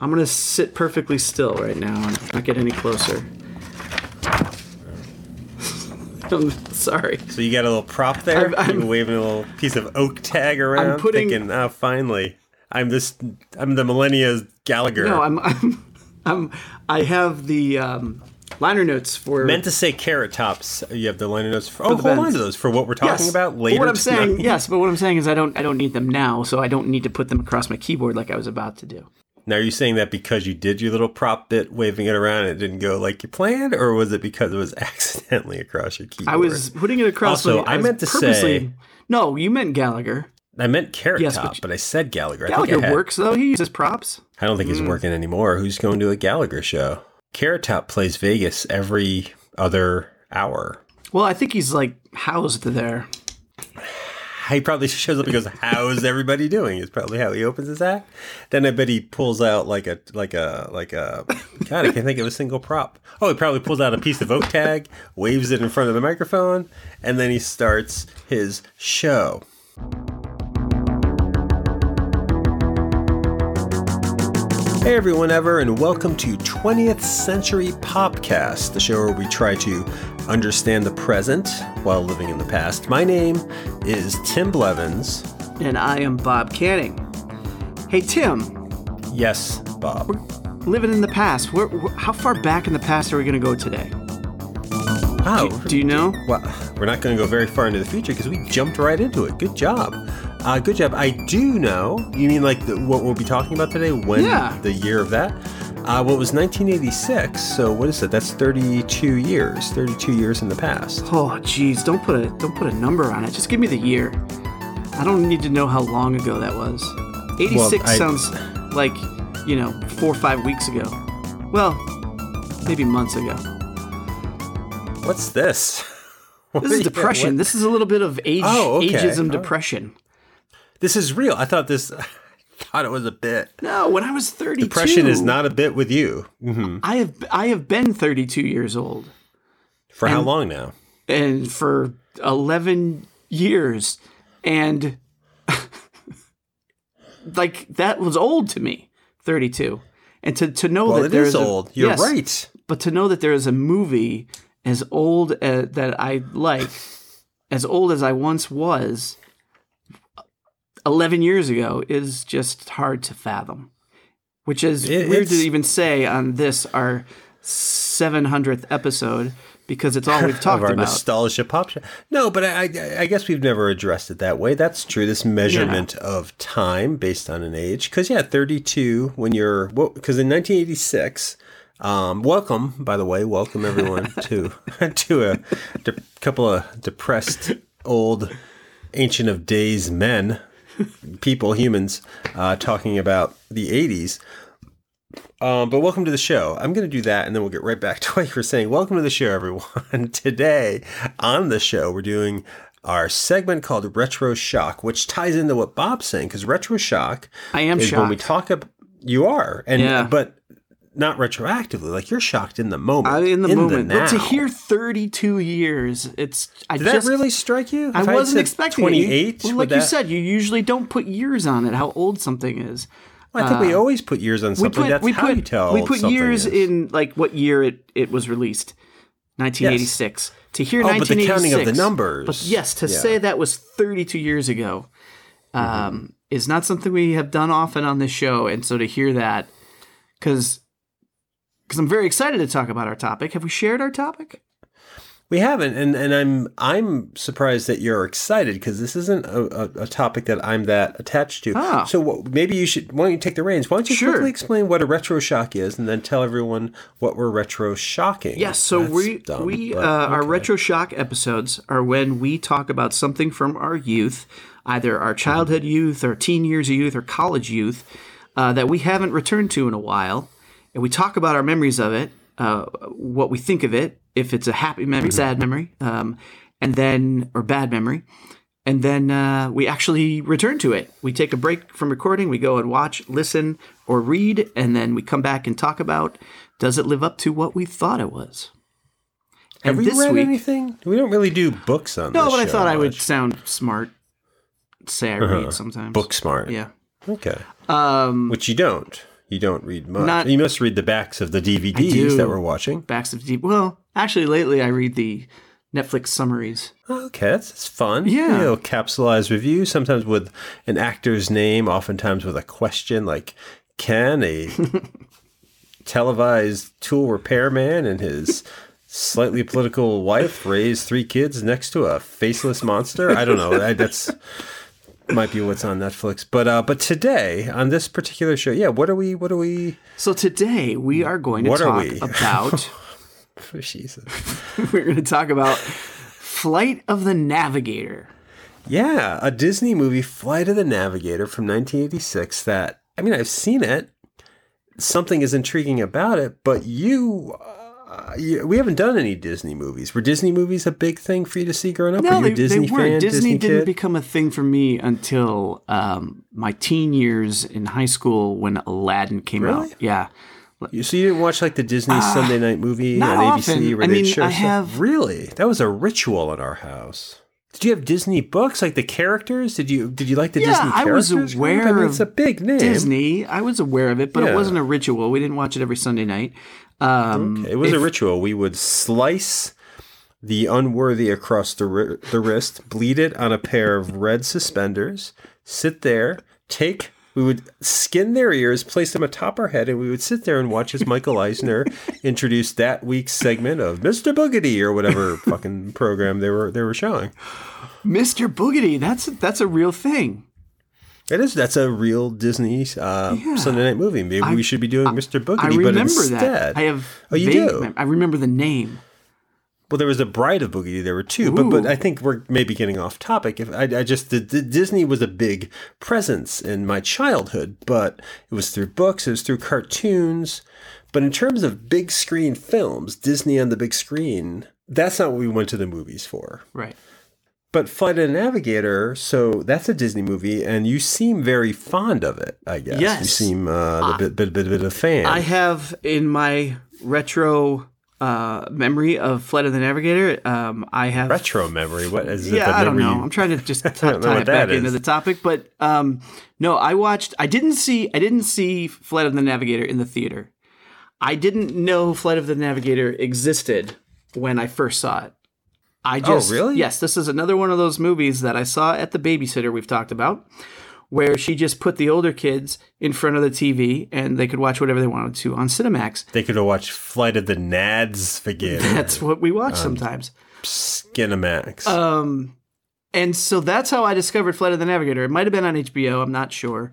I'm gonna sit perfectly still right now and not get any closer. I'm sorry. So you got a little prop there. I'm- I'm- waving a little piece of oak tag around, I'm putting- thinking, "Oh, finally, I'm this. I'm the Millennia's Gallagher." No, I'm I'm, I'm I have the um, liner notes for meant to say carrot tops. You have the liner notes. For, oh, the hold on to those for what we're talking Yes. about But later. What I'm saying, yes, but what I'm saying is I don't I don't need them now, so I don't need to put them across my keyboard like I was about to do. Now, are you saying that because you did your little prop bit, waving it around, and it didn't go like you planned, or was it because it was accidentally across your keyboard? I was putting it across. Also, my, I meant to purposely- say- No, you meant Gallagher. I meant carrot Yes, top, but but, I said Gallagher. I Gallagher think I had- works though. He uses props. I don't think Mm. he's working anymore. Who's going to a Gallagher show? Carrot Top plays Vegas every other hour. Well, I think he's like housed there. He probably shows up and goes, "How's everybody doing?" Is probably how he opens his act. Then I bet he pulls out like a like a like a God, I can't think of a single prop. Oh, he probably pulls out a piece of oak tag, waves it in front of the microphone, and then he starts his show. Hey everyone ever and welcome to 20th Century Popcast, the show where we try to understand the present while living in the past. My name is Tim Blevins. And I am Bob Canning. Hey Tim, Yes, Bob. living in the past. Where, wh- how far back in the past are we going to go today? Oh, Do you know? well, we're not going to go very far into the future because we jumped right into it. Good job. Uh, good job. I do know. You mean like the, what we'll be talking about today? When Yeah. the year of that? Uh, well, it was 1986. So what is it? That's 32 years. 32 years in the past. Oh, geez, don't put a don't put a number on it. Just give me the year. I don't need to know how long ago that was. Eighty six Well, I- sounds like you know four or five weeks ago. Well, maybe months ago. What's this? What This is depression. This is a little bit of age Oh, okay. ageism Oh. depression. This is real. I thought this. I thought it was a bit. No, when I was thirty two, Depression is not a bit with you. hmm I have I have been thirty two years old, For how long now? and for eleven years, and like that was old to me. Thirty two, and to to know Well, that it there's is a- old. You're yes, right. But to know that there is a movie as old as, that I like, as old as I once was, eleven years ago, is just hard to fathom. Which is It- weird to even say on this our seven hundredth episode because it's all we've of talked our about. nostalgia pop show. No, but I, I, I guess we've never addressed it that way. That's true. This measurement of time based on an age, because yeah, thirty-two when you're because in nineteen eighty-six. Um, welcome, by the way, welcome everyone to to a de- couple of depressed old ancient of days men, people, humans, uh, talking about the eighties. Um, but welcome to the show. I'm going to do that, and then we'll get right back to what you were saying. Welcome to the show, everyone. Today on the show, we're doing our segment called Retro Shock, which ties into what Bob's saying because Retro Shock I am is when we talk about you are, and Yeah. but not retroactively. Like you're shocked in the moment. I, in the moment, now. but to hear thirty-two years, it's I Did just that really strike you? I If had wasn't said expecting 28. Well, like you that- said, you usually don't put years on it. How old something is. I think we always put years on We something. put That's we how put you tell. we put years is. in like what year it, it was released, 1986. To hear Oh, but the 1986, counting of the numbers. But yes, to Yeah. say that was 32 years ago, um, Mm-hmm. is not something we have done often on this show. And so to hear that, because because I'm very excited to talk about our topic. Have we shared our topic? We haven't, and, and I'm I'm surprised that you're excited because this isn't a, a, a topic that I'm that attached to. Ah. So what, maybe you should. Why don't you take the reins? Why don't you Sure. quickly explain what a retro shock is, and then tell everyone what we're retro shocking? Yes, so That's we dumb, we uh, our retro shock episodes are when we talk about something from our youth, either our childhood youth or teen years of youth or college youth uh, that we haven't returned to in a while, and we talk about our memories of it, uh, what we think of it, if it's a happy memory, sad memory, um, and then or bad memory. And then uh, we actually return to it. We take a break from recording. We go and watch, listen, or read, and then we come back and talk about does it live up to what we thought it was. Have And we this read week, anything? We don't really do books on no, but I thought I would sound smart. Say I read sometimes. book smart. Yeah. Okay, Um, which you don't. You don't read much. Not- you must read the backs of the DVDs that we're watching. Backs of deep. Well, actually, lately I read the Netflix summaries. Okay, that's, that's fun. Yeah. You know, capsulized review, sometimes with an actor's name, oftentimes with a question like, can a televised tool repairman and his slightly political wife raise three kids next to a faceless monster? I don't know. That, that's might be what's on Netflix. But uh, but today on this particular show, yeah, what are we? What are we? So today we are going to What talk about. Jesus. we're going to talk about Flight of the Navigator. Yeah, a Disney movie, Flight of the Navigator from 1986. That I mean, I've seen it. Something is intriguing about it, but you, uh, we haven't done any Disney movies. Were Disney movies a big thing for you to see growing up? Were No, you they, a Disney they weren't. fan? Disney, Disney didn't kid? become a thing for me until um, my teen years in high school when Aladdin came Really? out. Yeah. You- so you didn't watch like the Disney Sunday night movie Uh, on ABC often. where I they'd mean, show I have- Really, that was a ritual in our house. Did you have Disney books like the characters? Did you did you like the Yeah, Disney I was characters? growing up? aware I mean, it's a big name. Disney, I was aware of it, but Yeah. it wasn't a ritual. We didn't watch it every Sunday night. Um, It was a ritual. We would slice the unworthy across the, ri- the wrist, bleed it on a pair of red suspenders, sit there, take. We would skin their ears, place them atop our head, and we would sit there and watch as Michael Eisner introduced that week's segment of Mr. Boogedy or whatever fucking program they were they were showing. Mr. Boogedy. That's that's a real thing. It is that's a real Disney uh, Yeah. Sunday night movie. Maybe we should be doing Mr. Boogedy, I but remember instead, that. I have. Oh, you do? mem- I remember the name. Well, there was a Bride of Boogedy. There were two, but but I think we're maybe getting off topic. If I, I just the, the Disney was a big presence in my childhood, but it was through books, it was through cartoons. But in terms of big screen films, Disney on the big screen, that's not what we went to the movies for. Right. But Flight of the Navigator, so that's a Disney movie, and you seem very fond of it. I guess you seem uh, a bit, bit, bit, bit of a fan. I have in my retro uh, memory of Flight of the Navigator. Um, I have Retro memory. What is it? yeah, the I don't know. You... I'm trying to just t- tie it back that into the topic, but um, no, I watched. I didn't see. I didn't see Flight of the Navigator in the theater. I didn't know Flight of the Navigator existed when I first saw it. I just Oh, really? yes, this is another one of those movies that I saw at the babysitter we've talked about, where she just put the older kids in front of the TV and they could watch whatever they wanted to on Cinemax. They could have watched Flight of the Nads again. That's what we watch Um, sometimes. Skinamax. Um, and so that's how I discovered Flight of the Navigator. It might have been on HBO. I'm not sure.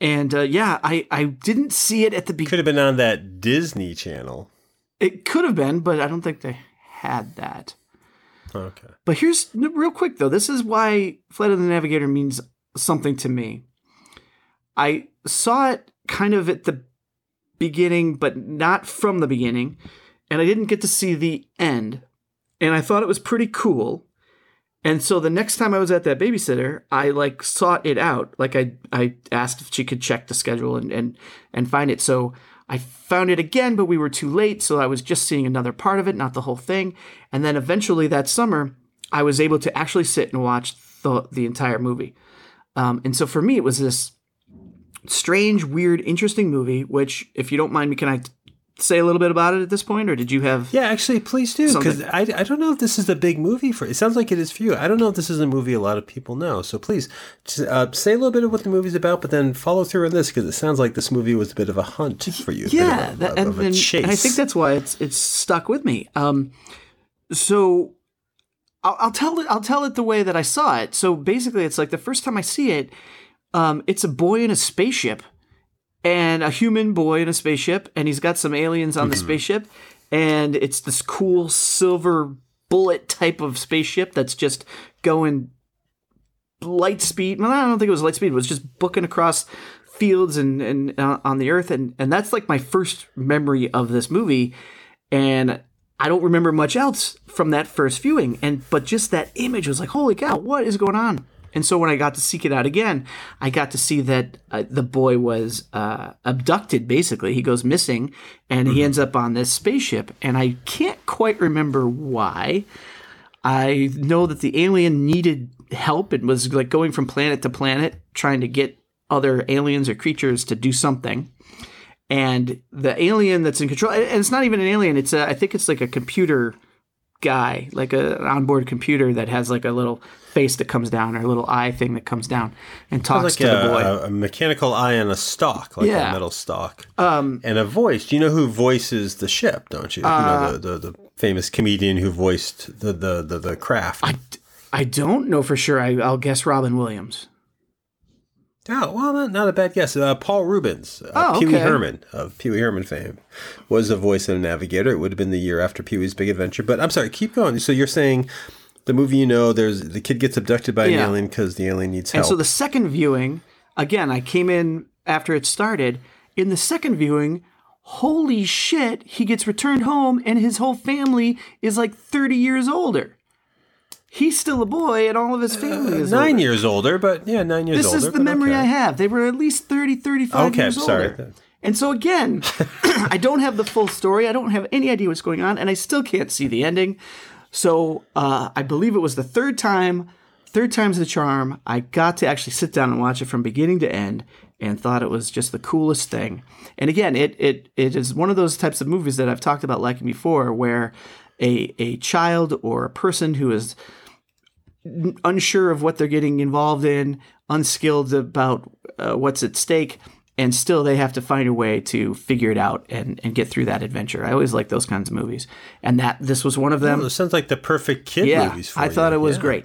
And uh, yeah, I, I didn't see it at the beginning. could have been on that Disney Channel. It could have been, but I don't think they had that. Okay. But here's real quick though. This is why Flight of the Navigator means something to me. I saw it kind of at the beginning, but not from the beginning, and I didn't get to see the end. And I thought it was pretty cool. And so the next time I was at that babysitter, I like sought it out. Like I I asked if she could check the schedule and and and find it. So I found it again, but we were too late, so I was just seeing another part of it, not the whole thing. And then eventually that summer, I was able to actually sit and watch the the entire movie. Um, and so for me, it was this strange, weird, interesting movie. Which, if you don't mind me, can I say a little bit about it at this point, or did you have? Yeah, actually, please do because I, I don't know if this is a big movie for. It sounds like it is for you. I don't know if this is a movie a lot of people know. So please just, uh, say a little bit of what the movie's about, but then follow through on this because it sounds like this movie was a bit of a hunt for you. yeah, a, that, a and- and I think that's why it's it's stuck with me. Um, so I'll, I'll tell it. I'll tell it the way that I saw it. So basically, it's like the first time I see it, um, it's a boy in a spaceship, and a human boy in a spaceship, and he's got some aliens on the spaceship, and it's this cool silver bullet type of spaceship that's just going light speed. Well, I don't think it was light speed. It was just booking across fields and and uh, on the earth, and and that's like my first memory of this movie, and I don't remember much else from that first viewing. And but just that image was like, holy cow, what is going on? And so when I got to seek it out again, I got to see that uh, the boy was uh, abducted. Basically, he goes missing, and he ends up on this spaceship. And I can't quite remember why. I know that the alien needed help and was like going from planet to planet trying to get other aliens or creatures to do something. and the alien that's in control, and it's not even an alien. It's a, I think it's like a computer guy, like a, an onboard computer that has like a little face that comes down or a little eye thing that comes down and talks like to a, the boy. a, a mechanical eye on a stalk, like Yeah. a metal stalk, um, and a voice. Do you know who voices the ship? Don't you? you Uh, know the, the, the famous comedian who voiced the the the, the craft. I, I don't know for sure. I, I'll guess Robin Williams. Oh, well, not, not a bad guess. Uh, Paul Reubens, uh, Oh, Pee Wee okay. Herman of Pee Wee Herman fame, was a voice of a navigator. It would have been the year after Pee Wee's Big Adventure. But I'm sorry, keep going. So you're saying the movie you know, there's the kid gets abducted by an alien because the alien needs help. And help. so the second viewing, again, I came in after it started. In the second viewing, holy shit, he gets returned home and his whole family is like 30 years older. He's still a boy and all of his family is nine older. years older, but yeah, nine years This older. This is the memory okay. I have. They were at least 30, 35 Okay, years sorry. older. And so again, I don't have the full story. I don't have any idea what's going on, and I still can't see the ending. So uh, I believe it was the third time, third time's the charm. I got to actually sit down and watch it from beginning to end, and thought it was just the coolest thing. And again, it it it is one of those types of movies that I've talked about liking before, where a a child or a person who is unsure of what they're getting involved in, unskilled about uh, what's at stake, and still they have to find a way to figure it out and, and get through that adventure. I always like those kinds of movies, and that this was one of them. It sounds like the perfect kid yeah, movies for I you. thought it was Yeah. great.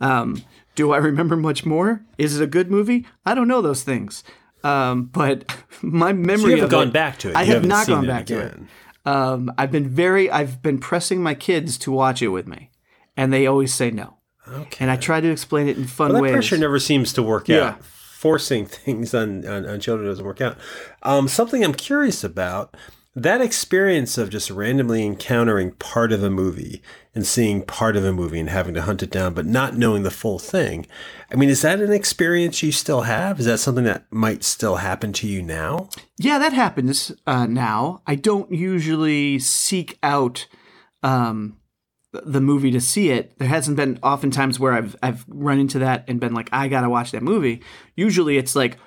Um, do I remember much more? Is it a good movie? I don't know those things. Um, but my memory So you haven't of gone it- back to it. I You have haven't gone back to it. Um, I've been very, I've been pressing my kids to watch it with me, and they always say no. Okay. And I try to explain it in fun Well, that ways. pressure never seems to work Yeah. out. Forcing things on, on, on children doesn't work out. Um, something I'm curious about that experience of just randomly encountering part of a movie and seeing part of a movie and having to hunt it down, but not knowing the full thing. I mean, is that an experience you still have? Is that something that might still happen to you now? Yeah, that happens uh, now. I don't usually seek out um, the movie to see it. There hasn't been oftentimes where I've I've run into that and been like, I gotta watch that movie. Usually, it's like,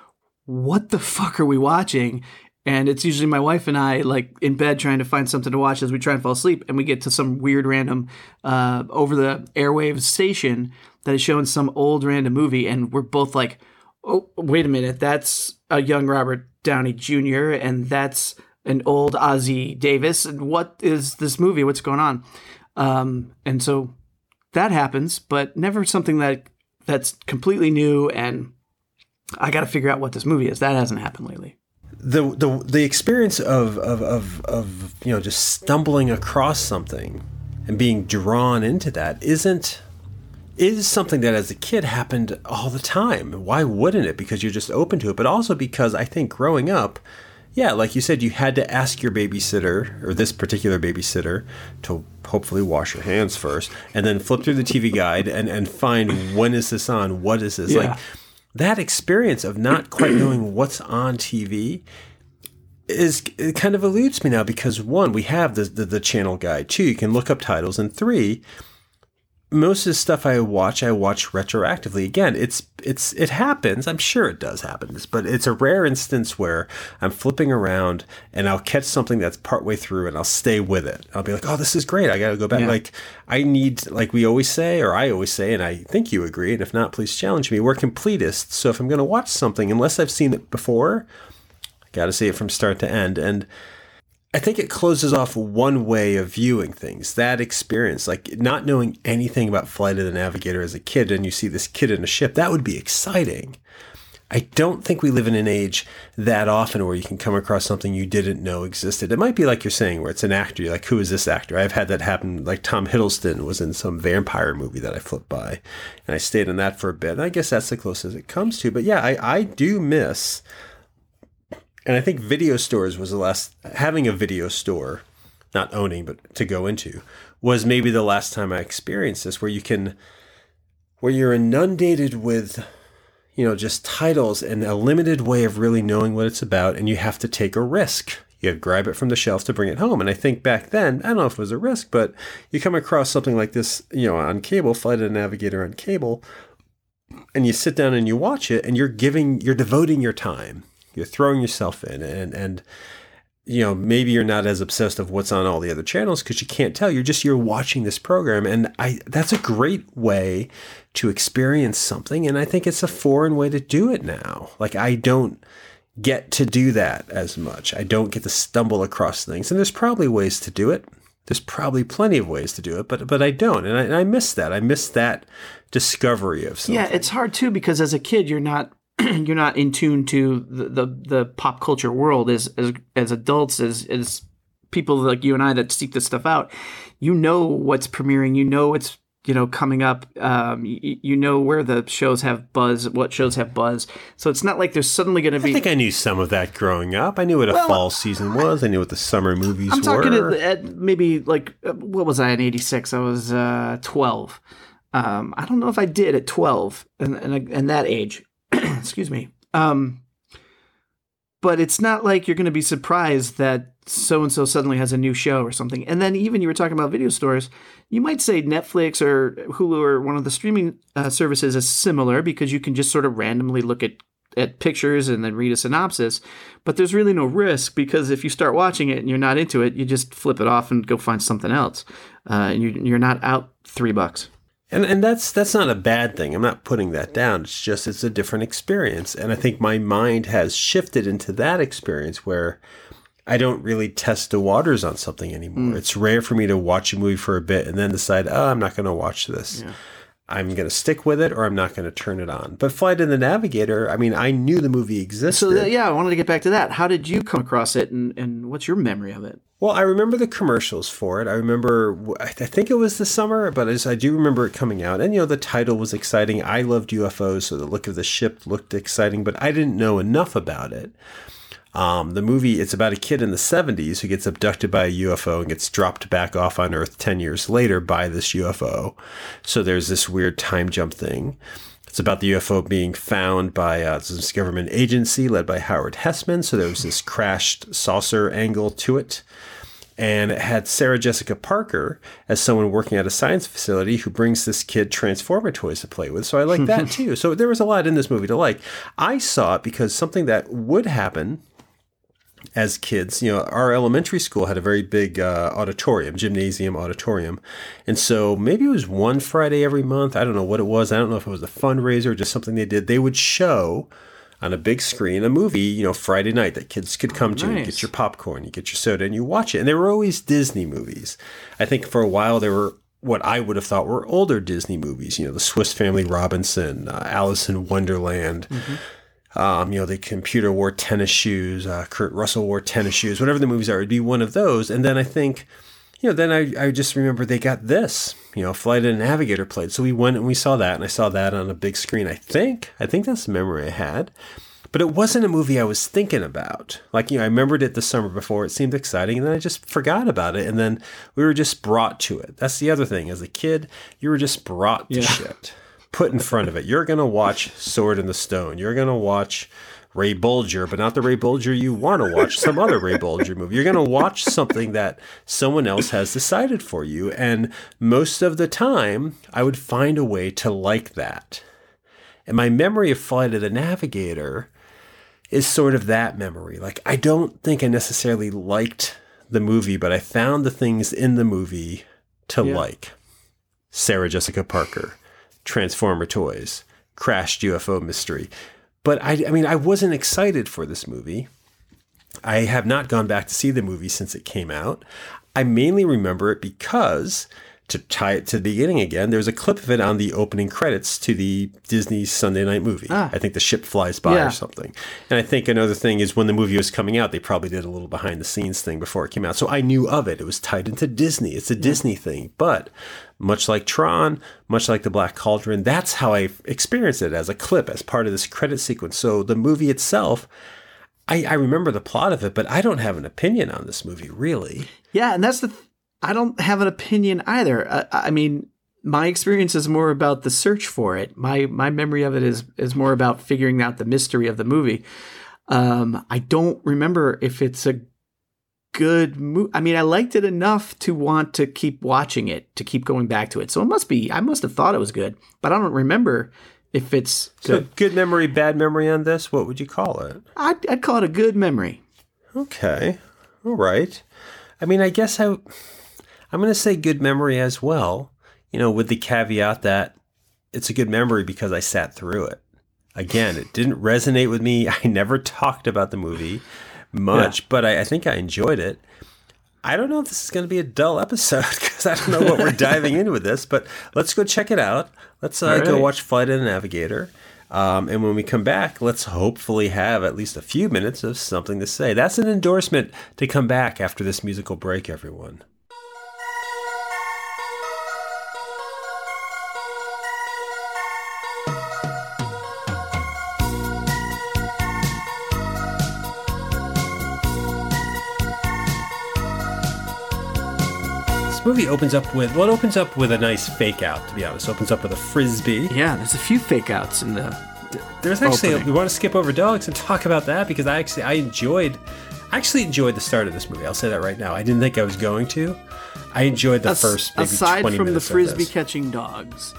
what the fuck are we watching? And it's usually my wife and I like in bed trying to find something to watch as we try and fall asleep, and we get to some weird random uh, over the airwaves station that is showing some old random movie, and we're both like, oh wait a minute that's a young robert downey jr and that's an old ossie davis and what is this movie what's going on um, and so that happens but never something that that's completely new and i gotta figure out what this movie is that hasn't happened lately the the the experience of of of, of you know just stumbling across something and being drawn into that isn't is something that as a kid happened all the time. Why wouldn't it? Because you're just open to it, but also because I think growing up, yeah, like you said, you had to ask your babysitter or this particular babysitter to hopefully wash your hands first and then flip through the TV guide and, and find when is this on? What is this? Yeah. Like that experience of not quite knowing what's on TV is it kind of eludes me now because one, we have the, the the channel guide. Two, you can look up titles, and three, most of the stuff I watch, I watch retroactively. Again, it's it's it happens. I'm sure it does happen, but it's a rare instance where I'm flipping around and I'll catch something that's partway through and I'll stay with it. I'll be like, "Oh, this is great. I got to go back." Yeah. Like I need, like we always say, or I always say, and I think you agree. And if not, please challenge me. We're completists, so if I'm going to watch something, unless I've seen it before, I got to see it from start to end. And I think it closes off one way of viewing things. That experience, like not knowing anything about Flight of the Navigator as a kid, and you see this kid in a ship, that would be exciting. I don't think we live in an age that often where you can come across something you didn't know existed. It might be like you're saying, where it's an actor. You're like, who is this actor? I've had that happen. Like Tom Hiddleston was in some vampire movie that I flipped by, and I stayed in that for a bit. And I guess that's the closest it comes to. But yeah, I, I do miss and I think video stores was the last having a video store, not owning but to go into, was maybe the last time I experienced this, where you can, where you're inundated with, you know, just titles and a limited way of really knowing what it's about, and you have to take a risk. You grab it from the shelf to bring it home. And I think back then, I don't know if it was a risk, but you come across something like this, you know, on cable, Flight of the Navigator on cable, and you sit down and you watch it, and you're giving, you're devoting your time You're throwing yourself in, and and you know maybe you're not as obsessed of what's on all the other channels because you can't tell. You're just you're watching this program, and I that's a great way to experience something, and I think it's a foreign way to do it now. Like I don't get to do that as much. I don't get to stumble across things, and there's probably ways to do it. There's probably plenty of ways to do it, but but I don't, and I, and I miss that. I miss that discovery of something. Yeah, it's hard too because as a kid, you're not you're not in tune to the, the, the pop culture world as as as adults as as people like you and I that seek this stuff out. You know what's premiering. You know what's you know coming up. Um, you, you, know where the shows have buzz what shows have buzz. So it's not like there's suddenly going to be i think i knew some of that growing up. I knew what a well, fall season was. I knew what the summer movies were. i'm talking at, at, maybe like uh, what was i in 86 i was uh, 12 um, i don't know if i did at 12 and, and, and that age excuse me um, but it's not like you're going to be surprised that so and so suddenly has a new show or something. And then even you were talking about video stores, you might say Netflix or Hulu or one of the streaming uh, services is similar because you can just sort of randomly look at at pictures and then read a synopsis. But there's really no risk because if you start watching it and you're not into it, you just flip it off and go find something else, uh, and you, you're not out three bucks. And and that's that's not a bad thing. I'm not putting that down. It's just it's a different experience. And I think my mind has shifted into that experience where I don't really test the waters on something anymore. Mm. It's rare for me to watch a movie for a bit and then decide, oh, I'm not going to watch this. Yeah. I'm going to stick with it or I'm not going to turn it on. But Flight of the Navigator, I mean, I knew the movie existed. So, yeah, I wanted to get back to that. How did you come across it and, and what's your memory of it? Well, I remember the commercials for it. I remember, I think it was the summer, but I do remember it coming out. And, you know, the title was exciting. I loved UFOs, so the look of the ship looked exciting, but I didn't know enough about it. Um, the movie, it's about a kid in the 70s who gets abducted by a UFO and gets dropped back off on Earth 10 years later by this UFO. So there's this weird time jump thing. It's about the UFO being found by uh, this government agency led by Howard Hesseman. So there was this crashed saucer angle to it. And it had Sarah Jessica Parker as someone working at a science facility who brings this kid Transformer toys to play with. So I like that too. So there was a lot in this movie to like. I saw it because something that would happen as kids, you know, our elementary school had a very big uh, auditorium, gymnasium auditorium. And so maybe it was one Friday every month. I don't know what it was. I don't know if it was a fundraiser or just something they did. They would show on a big screen a movie, you know, Friday night that kids could come to. Nice. You get your popcorn, you get your soda, and you watch it. And they were always Disney movies. I think for a while they were what I would have thought were older Disney movies, you know, the Swiss Family Robinson, uh, Alice in Wonderland. Mm-hmm um, you know, the computer wore tennis shoes, uh, Kurt Russell wore tennis shoes, whatever the movies are, it'd be one of those. And then I think, you know, then I, I just remember they got this, you know, Flight of the Navigator played. So we went and we saw that, and I saw that on a big screen. I think, I think that's the memory I had. But it wasn't a movie I was thinking about. Like, you know, I remembered it the summer before. It seemed exciting, and then I just forgot about it. And then we were just brought to it. That's the other thing. As a kid, you were just brought to yeah. shit put in front of it. You're going to watch Sword in the Stone. You're going to watch Ray Bolger, but not the Ray Bolger you want to watch, some other Ray Bolger movie. You're going to watch something that someone else has decided for you. And most of the time, I would find a way to like that. And my memory of Flight of the Navigator is sort of that memory. Like, I don't think I necessarily liked the movie, but I found the things in the movie to yeah. like. Sarah Jessica Parker, Transformer toys, crashed UFO mystery. But I, I mean, I wasn't excited for this movie. I have not gone back to see the movie since it came out. I mainly remember it because to tie it to the beginning again, there's a clip of it on the opening credits to the Disney Sunday night movie. Ah. I think the ship flies by yeah. or something. And I think another thing is when the movie was coming out, they probably did a little behind the scenes thing before it came out. So I knew of it. It was tied into Disney. It's a yeah. Disney thing. But much like Tron, much like the Black Cauldron, that's how I experienced it as a clip, as part of this credit sequence. So the movie itself, I, I remember the plot of it, but I don't have an opinion on this movie, really. Yeah, and that's the. Th- I don't have an opinion either. I, I, mean, my experience is more about the search for it. My my memory of it is is more about figuring out the mystery of the movie. Um, I don't remember if it's a good movie. I mean, I liked it enough to want to keep watching it, to keep going back to it. So it must be. I must have thought it was good, but I don't remember if it's So good. good memory, bad memory on this. What would you call it? I'd, I'd call it a good memory. Okay. All right. I mean, I guess I, I'm going to say good memory as well, you know, with the caveat that it's a good memory because I sat through it. Again, it didn't resonate with me. I never talked about the movie much, but I, I think I enjoyed it. I don't know if this is going to be a dull episode because I don't know what we're diving in with this, but let's go check it out. Let's uh, All go watch Flight of the Navigator. Um, and when we come back, let's hopefully have at least a few minutes of something to say. That's an endorsement to come back after this musical break, everyone. This movie opens up with well, it opens up with a nice fake out. To be honest, it opens up with a frisbee. Yeah, there's a few fake outs in the. There's actually Opening. we want to skip over dogs and talk about that because I actually I enjoyed I actually enjoyed the start of this movie. I'll say that right now. I didn't think I was going to. I enjoyed the As- first maybe aside 20 from the minutes of frisbee catching dogs.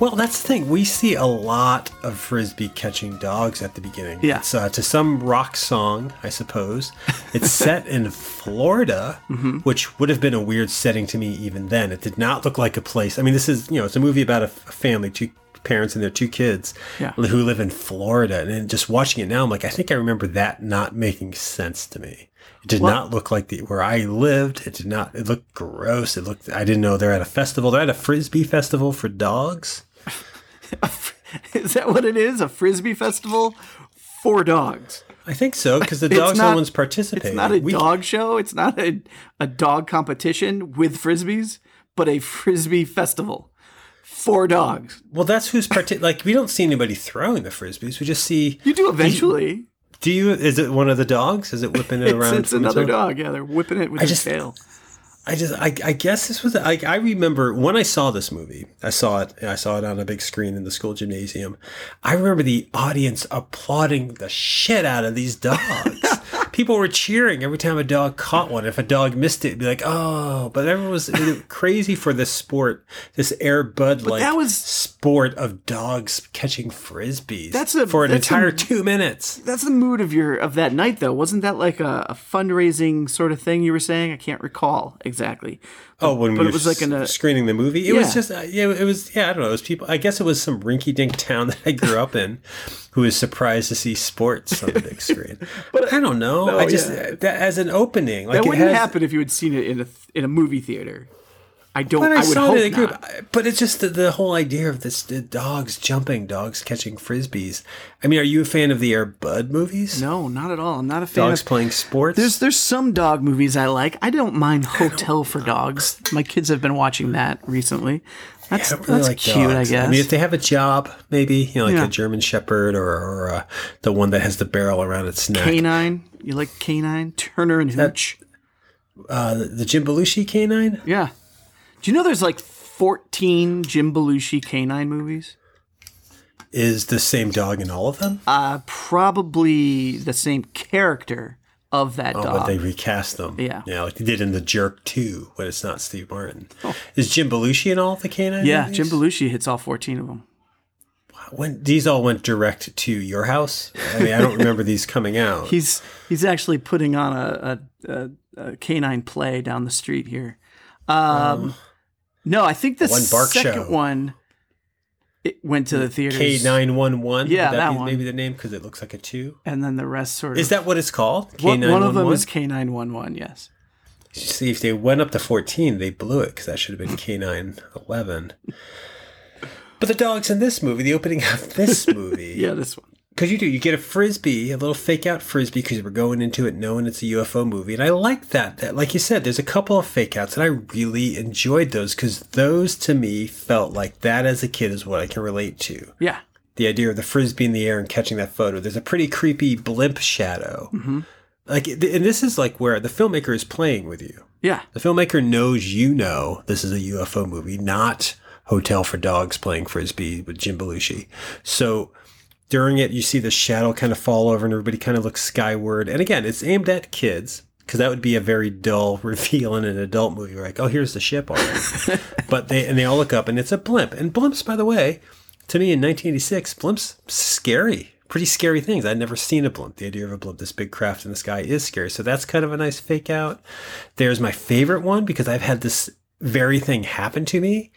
Well, that's the thing. We see a lot of frisbee catching dogs at the beginning. Yeah. It's uh, to some rock song, I suppose. It's set in Florida, Mm-hmm. which would have been a weird setting to me even then. It did not look like a place. I mean, this is, you know, it's a movie about a family, two parents and their two kids Yeah. who live in Florida. And just watching it now, I'm like, I think I remember that not making sense to me. It did Well- not look like the where I lived. It did not. It looked gross. It looked. I didn't know they're at a festival. They're at a frisbee festival for dogs. Is that what it is? A frisbee festival for dogs. I think so because the dogs are not- the ones participating. It's not a We- dog show. It's not a, a dog competition with frisbees, but a frisbee festival for dogs. Well, that's who's parti- Like we don't see anybody throwing the frisbees. We just see. You do eventually. Do you? Is it one of the dogs? Is it whipping it It's, around? it's its another own- dog. Yeah, they're whipping it with I just- tail. I just, I, I guess this was, I, I remember when I saw this movie, I saw it, I saw it on a big screen in the school gymnasium. I remember the audience applauding the shit out of these dogs. People were cheering every time a dog caught one. If a dog missed it, it'd be like, oh, but everyone was crazy for this sport, this Air Bud like that was- sport of dogs catching frisbees That's a- for an that's a- entire two minutes. That's the mood of your of that night, though. Wasn't that like a, a fundraising sort of thing you were saying? I can't recall exactly. Oh, when but we it were was like in a- screening the movie, it Yeah. was just uh, yeah, it was yeah, I don't know, it was people. I guess it was some rinky-dink town that I grew up in, who was surprised to see sports on the big screen. but I don't know. I just yeah. that as an opening, like That it wouldn't has, happen if you had seen it in a in a movie theater. I don't. But I, I, saw it in a group. not. But it's just the, the whole idea of this the dogs jumping, dogs catching frisbees. I mean, are you a fan of the Air Bud movies? No, not at all. I'm not a fan Dogs of. playing sports. There's there's some dog movies I like. I don't mind Hotel for Dogs. My kids have been watching that recently. That's I really that's like cute, dogs. I guess. I mean, if they have a job, maybe you know, like Yeah. a German Shepherd or, or uh, the one that has the barrel around its neck. Canine, you like Canine? Turner and Hooch. Uh, the, the Jim Belushi canine. Yeah. Do you know there's like 14 Jim Belushi canine movies? is the same dog in all of them? Uh, probably the same character of that oh, dog. but they recast them. Yeah. Yeah, like they did in The Jerk 2, but it's not Steve Martin. Is Jim Belushi in all of the canine Oh. yeah, movies? Jim Belushi hits all 14 of them. When, these all went direct to your house? I mean, I don't remember these coming out. He's he's actually putting on a, a, a, a canine play down the street here. Um, no, I think the One bark second show. one it went to the theaters. K911? Yeah, Would that be one. maybe the name because it looks like a 2? and then the rest sort of. Is that what it's called? K911? one of them is K911, yes. See, if they went up to 14, they blew it because that should have been K911. But the dogs in this movie, the opening of this movie, Yeah, this one. Because you do, you get a frisbee, a little fake out frisbee, because we're going into it knowing it's a UFO movie, and I like that. That, like you said, there's a couple of fake outs, and I really enjoyed those because those to me felt like that as a kid is what I can relate to. Yeah. The idea of the frisbee in the air and catching that photo. There's a pretty creepy blimp shadow. Mm-hmm. Like, and this is like where the filmmaker is playing with you. Yeah. The filmmaker knows you know this is a UFO movie, not Hotel for Dogs playing frisbee with Jim Belushi. So during it, you see the shadow kind of fall over, and everybody kind of looks skyward. And again, it's aimed at kids because that would be a very dull reveal in an adult movie. Like, oh, here's the ship already. but they and they all look up, and it's a blimp. And blimps, by the way, to me in 1986, blimps scary, pretty scary things. I'd never seen a blimp. The idea of a blimp, this big craft in the sky, is scary. So that's kind of a nice fake out. There's my favorite one because I've had this very thing happen to me.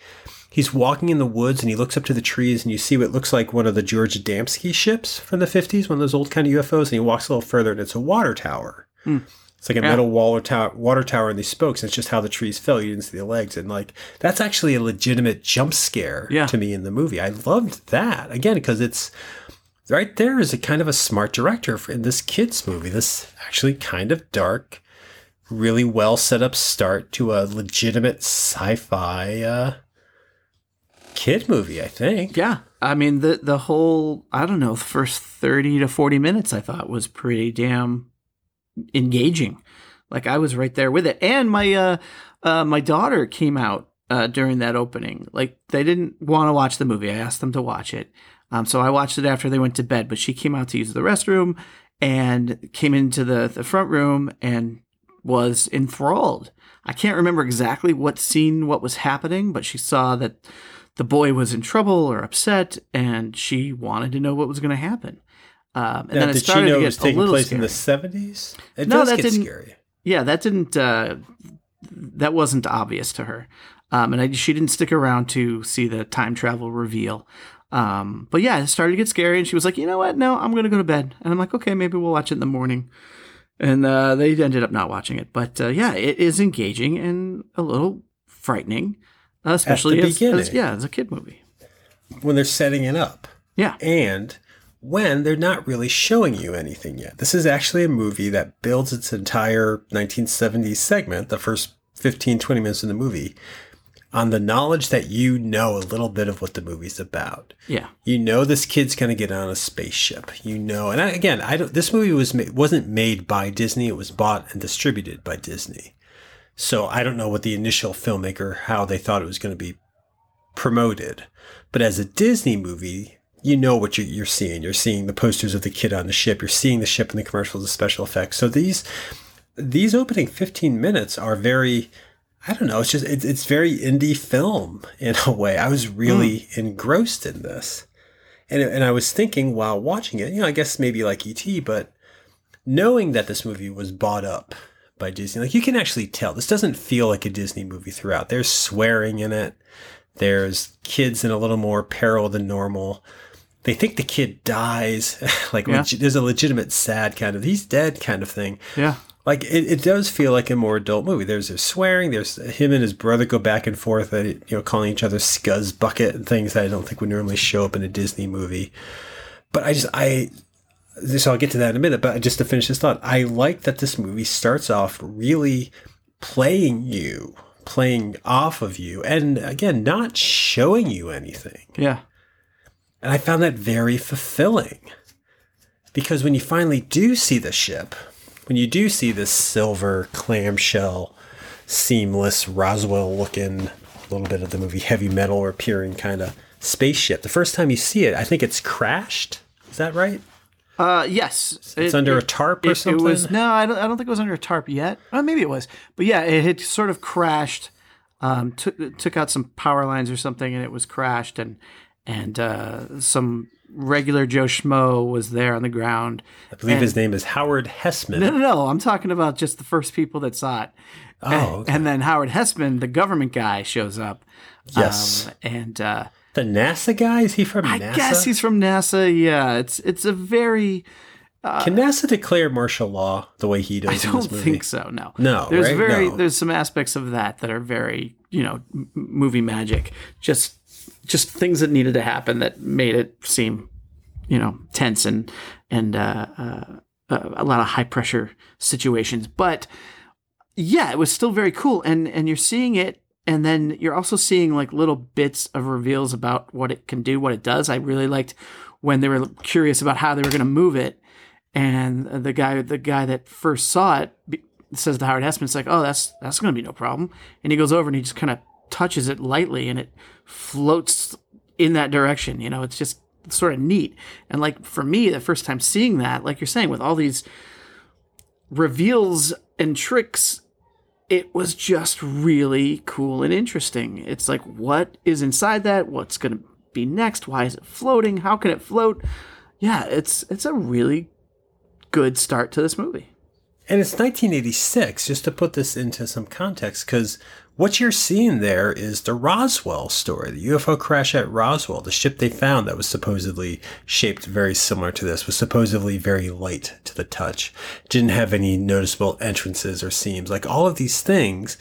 He's walking in the woods and he looks up to the trees and you see what looks like one of the George Adamski ships from the 50s, one of those old kind of UFOs. And he walks a little further and it's a water tower. Hmm. It's like a Yeah. metal wall or tower, water tower and these spokes. And it's just how the trees fell. You didn't see the legs. And like, that's actually a legitimate jump scare Yeah. to me in the movie. I loved that. Again, because it's right there is a kind of a smart director for, in this kid's movie. This actually kind of dark, really well set up start to a legitimate sci-fi uh, kid movie. I think. Yeah. I mean the the whole I don't know, first 30 to 40 minutes I thought was pretty damn engaging. Like I was right there with it. And my uh uh my daughter came out uh during that opening. Like they didn't want to watch the movie. I asked them to watch it. Um so I watched it after they went to bed, but she came out to use the restroom and came into the the front room and was enthralled. I can't remember exactly what scene what was happening, but she saw that the boy was in trouble or upset, and she wanted to know what was going to happen. Um, and Now, then it did she started know to it get was a taking little place scary. in the seventies? It No, that didn't- scary. Yeah, that didn't. Uh, that wasn't obvious to her, um, and I, she didn't stick around to see the time travel reveal. Um, but yeah, it started to get scary, and she was like, "You know what? No, I'm going to go to bed." And I'm like, "Okay, maybe we'll watch it in the morning." And uh, they ended up not watching it, but uh, yeah, it is engaging and a little frightening, especially as, beginning. as yeah, as a kid movie. when they're setting it up. Yeah, and when they're not really showing you anything yet. This is actually a movie that builds its entire 1970s segment, the first 15, 20 minutes of the movie, on the knowledge that you know a little bit of what the movie's about. yeah, You know this kid's going to get on a spaceship. You know, and I, again, I don't. This movie was ma- wasn't made by Disney. It was bought and distributed by Disney. So I don't know what the initial filmmaker how they thought it was going to be promoted. But as a Disney movie, you know what you're, you're seeing. You're seeing the posters of the kid on the ship. You're seeing the ship in the commercials, the special effects. So these these opening 15 minutes are very I don't know. It's just it's, it's very indie film in a way. I was really hmm. engrossed in this, and and I was thinking while watching it. You know, I guess maybe like ET, but knowing that this movie was bought up by Disney, like you can actually tell this doesn't feel like a Disney movie throughout. There's swearing in it. There's kids in a little more peril than normal. They think the kid dies. like Yeah. legi- there's a legitimate sad kind of he's dead kind of thing yeah, like it, it does feel like a more adult movie. There's there's swearing. There's him and his brother go back and forth at you know, calling each other scuzz bucket and things that I don't think would normally show up in a Disney movie. But I just I so I'll get to that in a minute. But just to finish this thought, I like that this movie starts off really playing you, playing off of you, and again, not showing you anything. yeah, And I found that very fulfilling. Because when you finally do see the ship, when you do see this silver clamshell, seamless Roswell looking, a little bit of the movie heavy metal appearing kind of spaceship, the first time you see it, I think it's crashed. Is that right? Uh, yes, It's under a tarp or it, It was something? no, I don't. I don't think it was under a tarp yet. Uh, maybe it was, but yeah, it had sort of crashed. Um, took took out some power lines or something, and it was crashed, and and uh, some regular Joe schmo was there on the ground. I believe his name is Howard Hesseman. No, no, no. I'm talking about just the first people that saw it. Oh, and, okay. and then Howard Hesseman, the government guy, shows up. Yes. Um, and uh, The NASA guy? Is he from I NASA? I guess he's from NASA. Yeah, it's it's a very. Can NASA declare martial law the way he does I don't think so. No. No, There's right? very No. there's some aspects of that that are very you know m- movie magic. Just just things that needed to happen that made it seem you know tense and and uh, uh, uh, a lot of high pressure situations. But yeah, it was still very cool, and and you're seeing it. And then you're also seeing like little bits of reveals about what it can do, what it does. I really liked when they were curious about how they were going to move it, and the guy the guy that first saw it says to Howard Hesseman, "It's like, oh, that's that's going to be no problem." And he goes over and he just kind of touches it lightly, and it floats in that direction. You know, it's just sort of neat. And like for me, the first time seeing that, like you're saying, with all these reveals and tricks, it was just really cool and interesting. It's like, what is inside that? What's going to be next? Why is it floating? How can it float? Yeah, it's it's a really good start to this movie. And it's 1986, just to put this into some context, because what you're seeing there is the Roswell story, the UFO crash at Roswell. The ship they found that was supposedly shaped very similar to this was supposedly very light to the touch, didn't have any noticeable entrances or seams. Like all of these things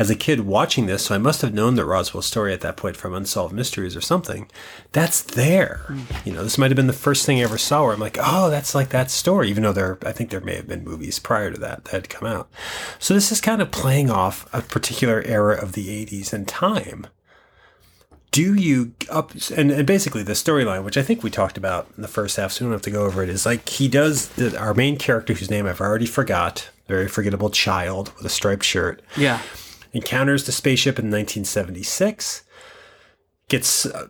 as a kid watching this, so I must have known the Roswell story at that point from Unsolved Mysteries or something. That's there. Mm. You know, this might have been the first thing I ever saw where I'm like, oh, that's like that story, even though there, I think there may have been movies prior to that that had come out. So this is kind of playing off a particular era of the 80s and time. Do you up and, and basically the storyline, which I think we talked about in the first half, so we don't have to go over it, is like he does the, our main character whose name I've already forgot, very forgettable child with a striped shirt. Yeah encounters the spaceship in 1976, gets uh,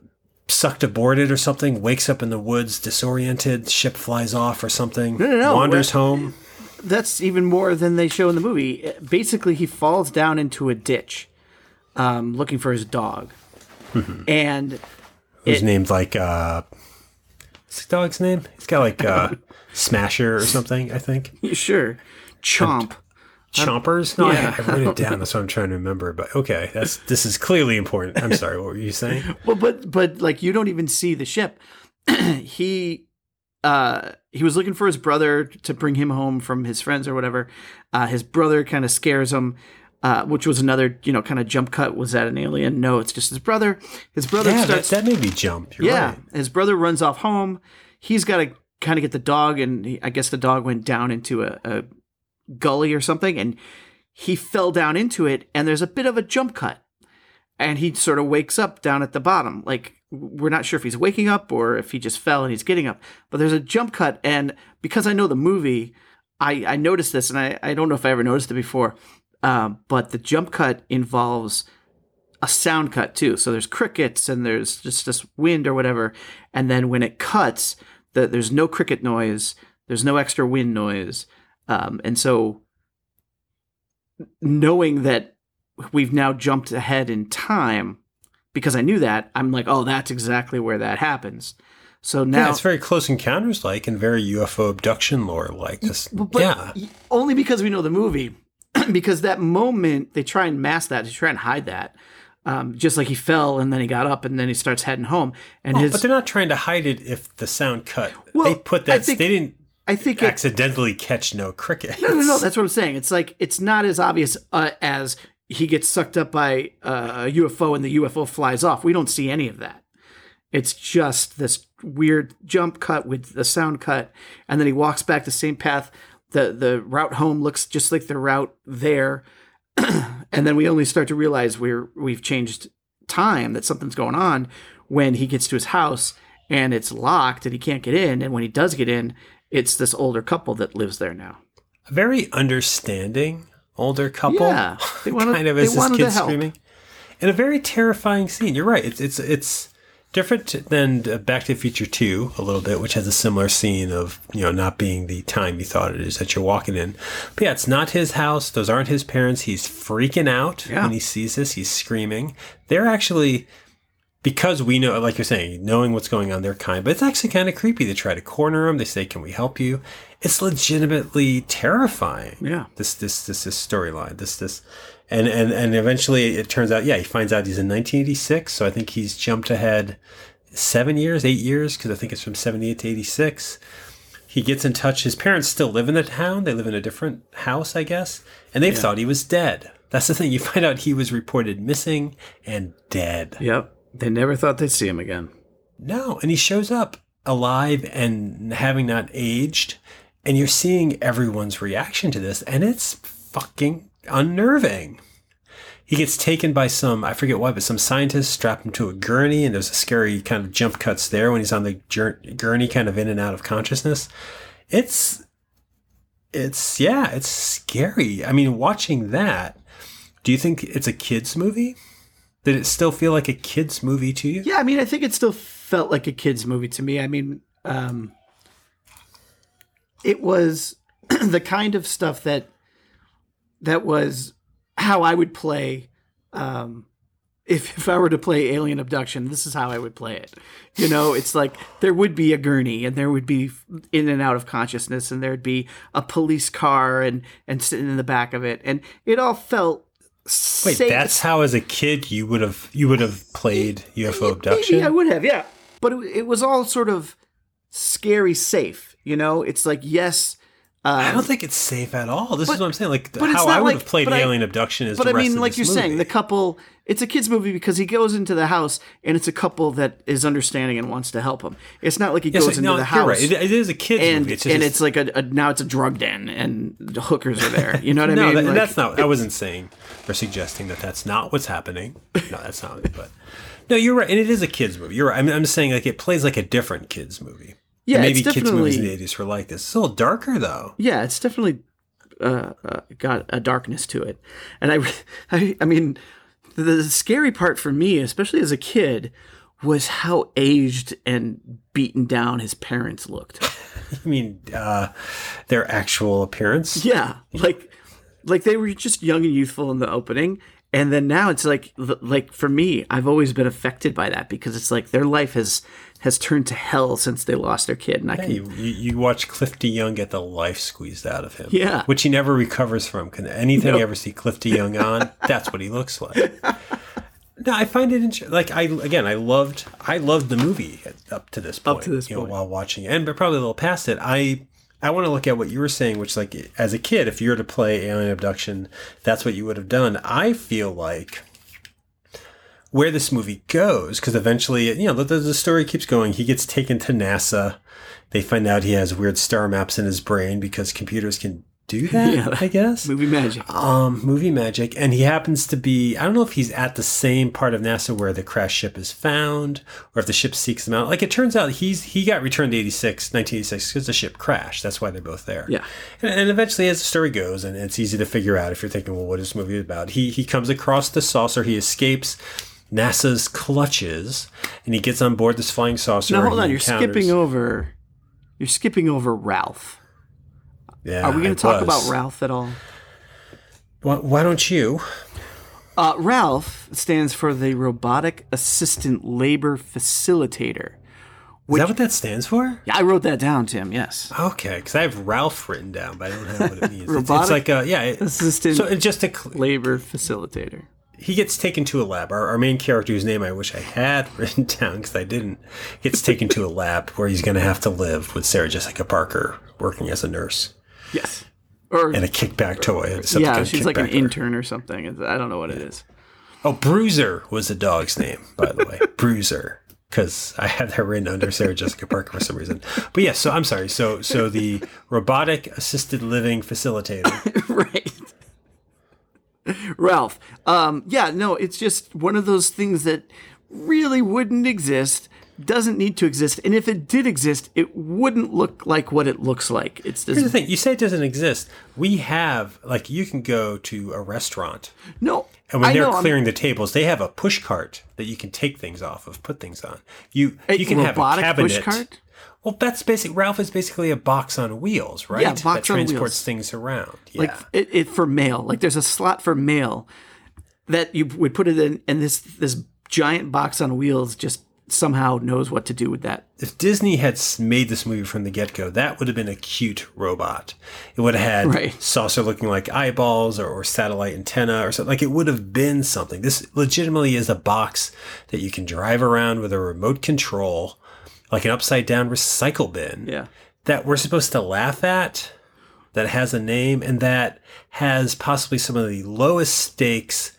sucked aboard it or something, wakes up in the woods disoriented, ship flies off or something, no, no, no. wanders home. That's even more than they show in the movie. Basically, he falls down into a ditch um, looking for his dog. Mm-hmm. And who's named like uh what's the dog's name? He's got like uh Smasher or something, I think. Sure. Chomp. Chompers? No, yeah. I, I wrote it down. That's what I'm trying to remember. But okay, that's this is clearly important. I'm sorry. What were you saying? well, but but like you don't even see the ship. he uh he was looking for his brother to bring him home from his friends or whatever. Uh, his brother kind of scares him. Uh, which was another, you know, kind of jump cut. Was that an alien? No, it's just his brother. His brother yeah, starts. That, that made me jump. You're yeah, right. his brother runs off home. He's got to kind of get the dog, and he, I guess the dog went down into a, a gully or something, and he fell down into it, and there's a bit of a jump cut. And he sort of wakes up down at the bottom. Like, we're not sure if he's waking up or if he just fell and he's getting up. But there's a jump cut, and because I know the movie, I, I noticed this, and I, I don't know if I ever noticed it before, uh, but the jump cut involves a sound cut too. So there's crickets and there's just this wind or whatever. And then when it cuts, the, there's no cricket noise, there's no extra wind noise. Um, and so knowing that we've now jumped ahead in time, because I knew that, I'm like, oh, that's exactly where that happens. So now yeah, it's very close encounters like and very UFO abduction lore like. This, yeah, only because we know the movie. because that moment they try and mask that, they try and hide that. Um, just like he fell and then he got up and then he starts heading home. And oh, his, but they're not trying to hide it if the sound cut. Well, they put that. Think, they didn't I think accidentally it, catch no cricket. No, no, no. That's what I'm saying. It's like it's not as obvious uh, as he gets sucked up by uh, a UFO and the UFO flies off. We don't see any of that. It's just this weird jump cut with the sound cut, and then he walks back the same path. the The route home looks just like the route there, and then we only start to realize we're we've changed time that something's going on when he gets to his house and it's locked and he can't get in. And when he does get in, it's this older couple that lives there now. A very understanding older couple. Yeah, they wanted, kind of as this kid screaming, and a very terrifying scene. You're right. It's it's it's different than uh, Back to the Future Two a little bit, which has a similar scene of you know not being the time you thought it is that you're walking in. But yeah, it's not his house. Those aren't his parents. He's freaking out yeah. when he sees this. He's screaming. They're actually because we know, like you're saying, knowing what's going on, they're kind, but it's actually kind of creepy. They try to corner them. They say, "Can we help you?" It's legitimately terrifying. Yeah. This this this this storyline. This this, and and and eventually it turns out, yeah, he finds out he's in 1986. So I think he's jumped ahead seven years, eight years, because I think it's from 78 to 86. He gets in touch. His parents still live in the town. They live in a different house, I guess, and they've yeah. thought he was dead. That's the thing. You find out he was reported missing and dead. Yep. They never thought they'd see him again. No, and he shows up alive and having not aged, and you're seeing everyone's reaction to this, and it's fucking unnerving. He gets taken by some, I forget what, but some scientists strap him to a gurney, and there's a scary kind of jump cuts there when he's on the gurney, kind of in and out of consciousness. It's, it's, yeah, it's scary. I mean, watching that, do you think it's a kid's movie? Did it still feel like a kids movie to you? Yeah, I mean, I think it still felt like a kids movie to me. I mean, um, it was the kind of stuff that that was how I would play um, if, if I were to play Alien Abduction, this is how I would play it. You know, it's like there would be a gurney and there would be in and out of consciousness and there'd be a police car and and sitting in the back of it and it all felt Wait, safe. that's how as a kid you would have you would have played UFO abduction. Maybe I would have, yeah. But it, it was all sort of scary safe. You know, it's like yes. I don't um, think it's safe at all. This is what I'm saying. Like but how I would like- have played but I- Alien Abduction is. But I mean, like you're saying, the couple. It's a kids movie because he goes into the house and it's a couple that is understanding and wants to help him. It's not like he Yes, goes into the house right. It, it is a kids and movie. It's just, and it's like a, a now it's a drug den and the hookers are there. You know what I no, mean? that, Like, that's not. I wasn't saying or suggesting that that's not what's happening. No, that's not. it, But no, you're right, and it is a kids movie. You're right. I mean, I'm just saying like it plays like a different kids movie. Yeah, maybe kids movies in the '80s were like this. It's a little darker though. yeah, it's definitely uh, uh, got a darkness to it, and I, I, I mean, the, the scary part for me, especially as a kid, was how aged and beaten down his parents looked. I mean, uh, their actual appearance. Yeah, like like they were just young and youthful in the opening, and then now it's like like for me, I've always been affected by that because it's like their life has has turned to hell since they lost their kid, and I can You, you, watch Cliff DeYoung get the life squeezed out of him. Yeah. Which he never recovers from. Can anything No. you ever see Cliff DeYoung on, that's what he looks like. No, I find it interesting. like I again I loved I loved the movie up to this point. Up to this you know, point. while watching it, and but probably a little past it. I I want to look at what you were saying, which like as a kid, if you were to play Alien Abduction, that's what you would have done. I feel like where this movie goes, because eventually, you know, the, the story keeps going. He gets taken to NASA. They find out he has weird star maps in his brain because computers can do that. Yeah. I guess movie magic. um, movie magic, and he happens to be. I don't know if he's at the same part of NASA where the crash ship is found, or if the ship seeks him out. Like it turns out, he's he got returned to 86, 1986 because the ship crashed. That's why they're both there. Yeah. and, and eventually, as the story goes, and it's easy to figure out if you're thinking, well, what is this movie about? He he comes across the saucer. He escapes. NASA's clutches, and he gets on board this flying saucer. Now hold on, you're encounters- skipping over. You're skipping over Ralph. Yeah, Are we going to talk was. about Ralph at all? Why, why don't you? Uh, Ralph stands for the Robotic Assistant Labor Facilitator. Is that what that stands for? Yeah, I wrote that down, Tim. Yes. Okay, because I have Ralph written down, but I don't have what it means. It's- it's, like a yeah. It, Assistant so it's just a cl- Labor Facilitator. He gets taken to a lab. Our, our main character, whose name I wish I had written down because I didn't, gets taken to a lab where he's going to have to live with Sarah Jessica Parker working as a nurse Yes. Or and a kickback toy. yeah, she's like an Kickback. intern or something. I don't know what it is. Oh, Bruiser was the dog's name, by the way. Bruiser. Because I had that written under Sarah Jessica Parker for some reason. But yeah, so I'm sorry. So so the robotic assisted living facilitator. right. Ralph. Um, yeah, no, it's just one of those things that really wouldn't exist, doesn't need to exist, and if it did exist, it wouldn't look like what it looks like. It's Here's the thing: you say it doesn't exist. We have like you can go to a restaurant, no. and when I they're know, I'm- clearing the tables, they have a push cart that you can take things off of, put things on. You you can have a cabinet. Well, that's basic. Ralph is basically a box on wheels, right? Yeah, box that on transports wheels. things around. Yeah. like it, it for mail. Like there's a slot for mail that you would put it in, and this this giant box on wheels just somehow knows what to do with that. if Disney had made this movie from the get go, that would have been a cute robot. It would have had Right. saucer looking like eyeballs or, or satellite antenna or something. Like it would have been something. This legitimately is a box that you can drive around with a remote control, like an upside down recycle bin. Yeah. That we're supposed to laugh at, that has a name, and that has possibly some of the lowest stakes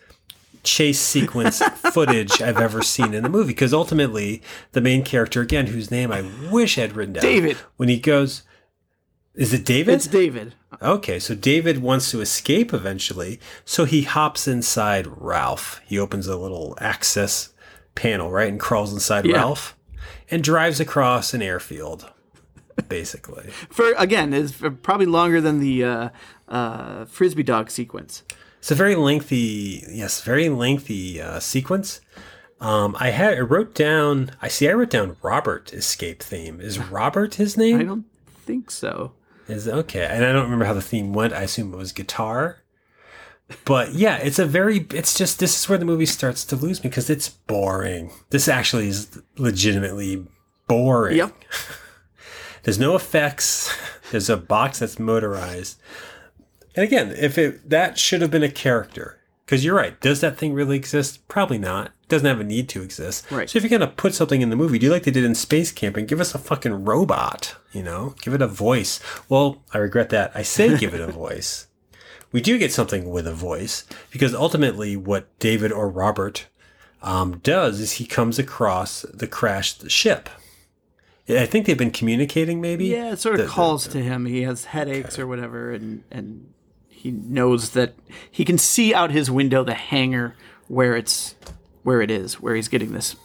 chase sequence footage I've ever seen in the movie. Because ultimately, the main character, again, whose name I wish I'd written down, David. when he goes, is it David? It's David. Okay, so David wants to escape eventually, so he hops inside Ralph. He opens a little access panel, right, and crawls inside Yeah. Ralph and drives across an airfield, basically. For again, is probably longer than the uh, uh, frisbee dog sequence. It's a very lengthy, yes, very lengthy uh, sequence. Um, I had I wrote down. I see. I wrote down Robert escape theme. Is Robert his name? I don't think so. Is okay, and I don't remember how the theme went. I assume it was guitar. But yeah, it's a very, it's just, this is where the movie starts to lose me because it's boring. This actually is legitimately boring. Yep. There's no effects. There's a box that's motorized. And again, if it, that should have been a character, because you're right. Does that thing really exist? Probably not. It doesn't have a need to exist. Right. So if you're gonna put something in the movie, do like they did in Space Camping, give us a fucking robot. You know, give it a voice. Well, I regret that. I say give it a voice. We do get something with a voice because ultimately, what David or Robert um, does is he comes across the crashed ship. I think they've been communicating, maybe. Yeah, it sort of The- the- calls to him. He has headaches or whatever, and and he knows that he can see out his window the hangar where it's where it is, where he's getting this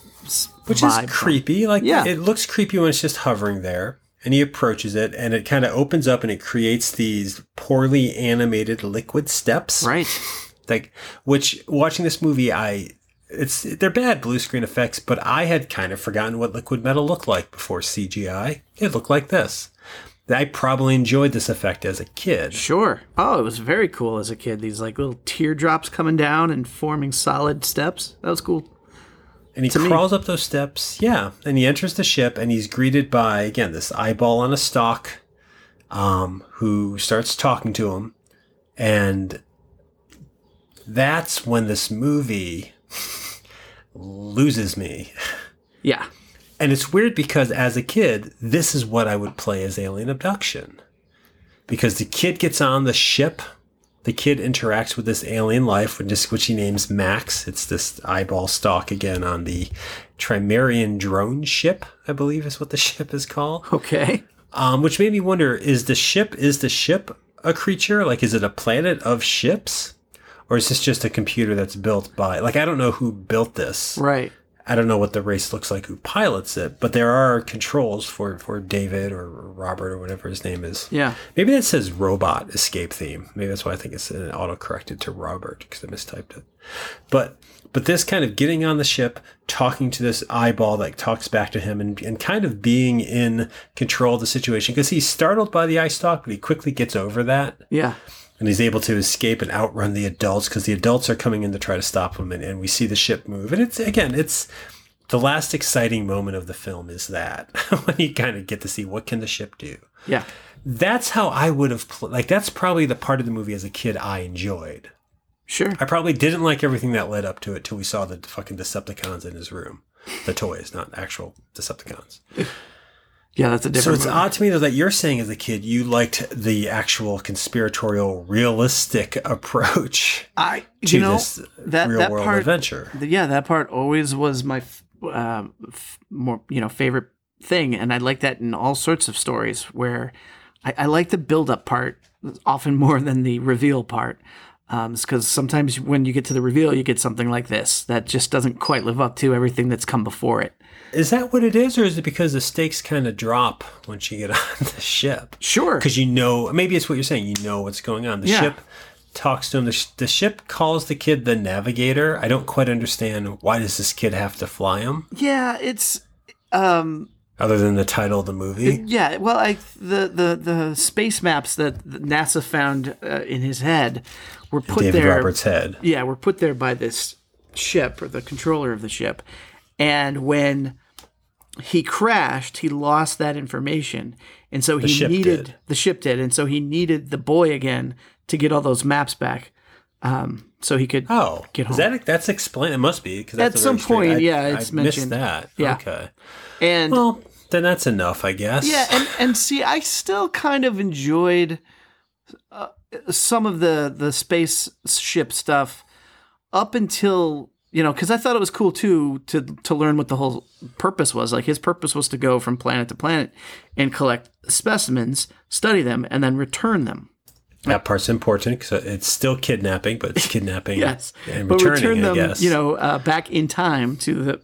which is from. creepy. Like Yeah. it looks creepy when it's just hovering there. And he approaches it, and it kind of opens up, and it creates these poorly animated liquid steps. Right. Like, which watching this movie, I it's they're bad blue screen effects, but I had kind of forgotten what liquid metal looked like before CGI. It looked like this. I probably enjoyed this effect as a kid. Sure. Oh, it was very cool as a kid. These like little teardrops coming down and forming solid steps. That was cool. And he me. crawls up those steps, yeah. And he enters the ship, and he's greeted by again this eyeball on a stalk, um, who starts talking to him, and that's when this movie loses me. Yeah. And it's weird because as a kid, this is what I would play as alien abduction. Because the kid gets on the ship, the kid interacts with this alien life, which, he names Max. It's this eyeball stalk again on the Trimerian drone ship, I believe is what the ship is called. Okay. Um, which made me wonder: is the ship is the ship a creature? Like, is it a planet of ships, or is this just a computer that's built by? Like, I don't know who built this. Right. I don't know what the race looks like who pilots it, but there are controls for for David or Robert or whatever his name is. Yeah. Maybe that says robot escape theme. Maybe that's why I think it's auto corrected to Robert because I mistyped it. But but this kind of getting on the ship, talking to this eyeball that talks back to him, and, and kind of being in control of the situation because he's startled by the eye stalk, but he quickly gets over that Yeah. And he's able to escape and outrun the adults because the adults are coming in to try to stop him and, and we see the ship move. And it's again it's the last exciting moment of the film is that when you kind of get to see what can the ship do. Yeah. that's how i would have pl- like that's probably the part of the movie as a kid i enjoyed. Sure. i probably didn't like everything that led up to it till we saw the fucking decepticons in his room. The toys not actual decepticons Yeah, that's a different. so it's movie. odd to me though that you're saying as a kid you liked the actual conspiratorial, realistic approach I to you know that real that world part. adventure. Yeah, that part always was my f- um, f- more you know favorite thing, and I like that in all sorts of stories where I, I like the build up part often more than the reveal part. Because sometimes when you get to the reveal, you get something like this that just doesn't quite live up to everything that's come before it. Is that what it is, or is it because the stakes kind of drop once you get on the ship? Sure. Because you know, maybe it's what you're saying. You know what's going on. The Yeah. ship talks to him. The, sh- the ship calls the kid the navigator. I don't quite understand why does this kid have to fly him, Yeah, it's um other than the title of the movie. Yeah, well, I the the the space maps that NASA found uh, in his head were put David there. Roberts' head. Yeah, were put there by this ship or the controller of the ship, and when he crashed, he lost that information, and so he ship needed did. the ship did, and so he needed the boy again to get all those maps back, um, so he could. Oh, Get is that that's explained? It must be because At some point, yeah, it's I mentioned. missed that. Yeah. Okay. and Well, then that's enough, I guess. Yeah, and and see, I still kind of enjoyed uh, some of the the spaceship stuff up until you know because I thought it was cool too to to learn what the whole purpose was. Like his purpose was to go from planet to planet and collect specimens, study them, and then return them. that part's important because it's still kidnapping, but it's kidnapping Yes, and but returning. return them, I guess you know, uh, back in time to the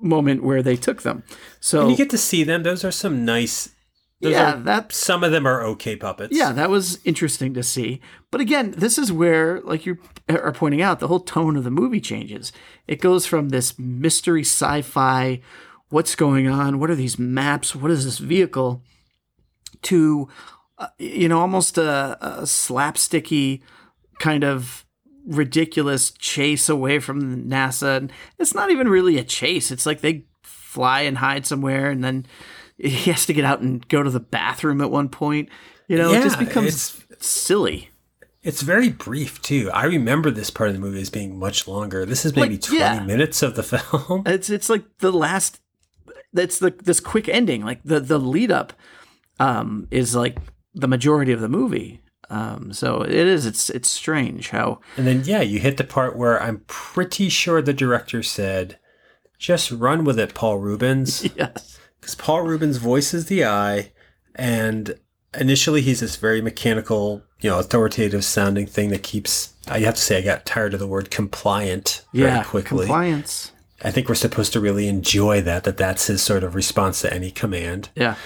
moment where they took them. So and you get to see them. Those are some nice. Those yeah, are- that's some of them are okay puppets. Yeah, that was interesting to see. But again, this is where, like you are pointing out, the whole tone of the movie changes. It goes from this mystery sci fi, what's going on? What are these maps? What is this vehicle? To, uh, you know, almost a, a slapsticky kind of ridiculous chase away from NASA. And it's not even really a chase. It's like they fly and hide somewhere, and then he has to get out and go to the bathroom at one point. You know, it just Yeah, becomes silly. It's very brief too. I remember this part of the movie as being much longer. This is maybe Like, 20 yeah. minutes of the film. It's it's like the last. That's the this quick ending. Like the the lead up, um, is like the majority of the movie. Um, so it is. It's it's strange how And then, yeah, you hit the part where I'm pretty sure the director said, just run with it, Paul Reubens. yes. Because Paul Reubens voices the eye, and initially he's this very mechanical, you know, authoritative sounding thing that keeps. I have to say, I got tired of the word compliant very Yeah. quickly. Compliance. I think we're supposed to really enjoy that, that that's his sort of response to any command. Yeah.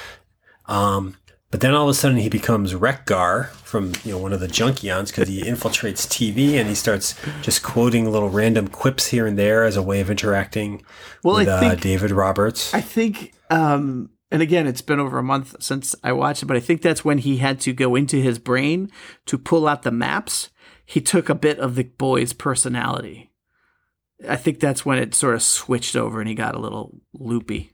Um, but then all of a sudden he becomes Wreck-Gar from you know one of the Junkions because he infiltrates TV and he starts just quoting little random quips here and there as a way of interacting Well, with I uh, David Roberts. I think, um, and again, it's been over a month since I watched it, but I think that's when he had to go into his brain to pull out the maps. He took a bit of the boy's personality. I think that's when it sort of switched over and he got a little loopy.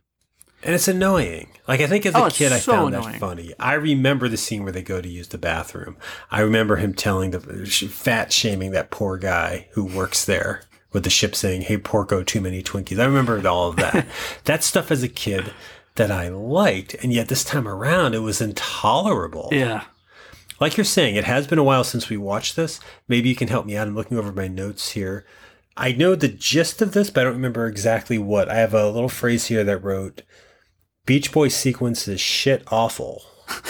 And it's annoying. Like I think as a Oh, kid I so found annoying. that funny. I remember the scene where they go to use the bathroom. I remember him telling the fat shaming that poor guy who works there with the ship saying, "Hey Porco, too many Twinkies." I remember all of that. that stuff as a kid that I liked, and yet this time around it was intolerable. Yeah. Like you're saying, it has been a while since we watched this. Maybe you can help me out. I'm looking over my notes here. I know the gist of this, but I don't remember exactly what. I have a little phrase here that wrote Beach Boy sequence is shit awful.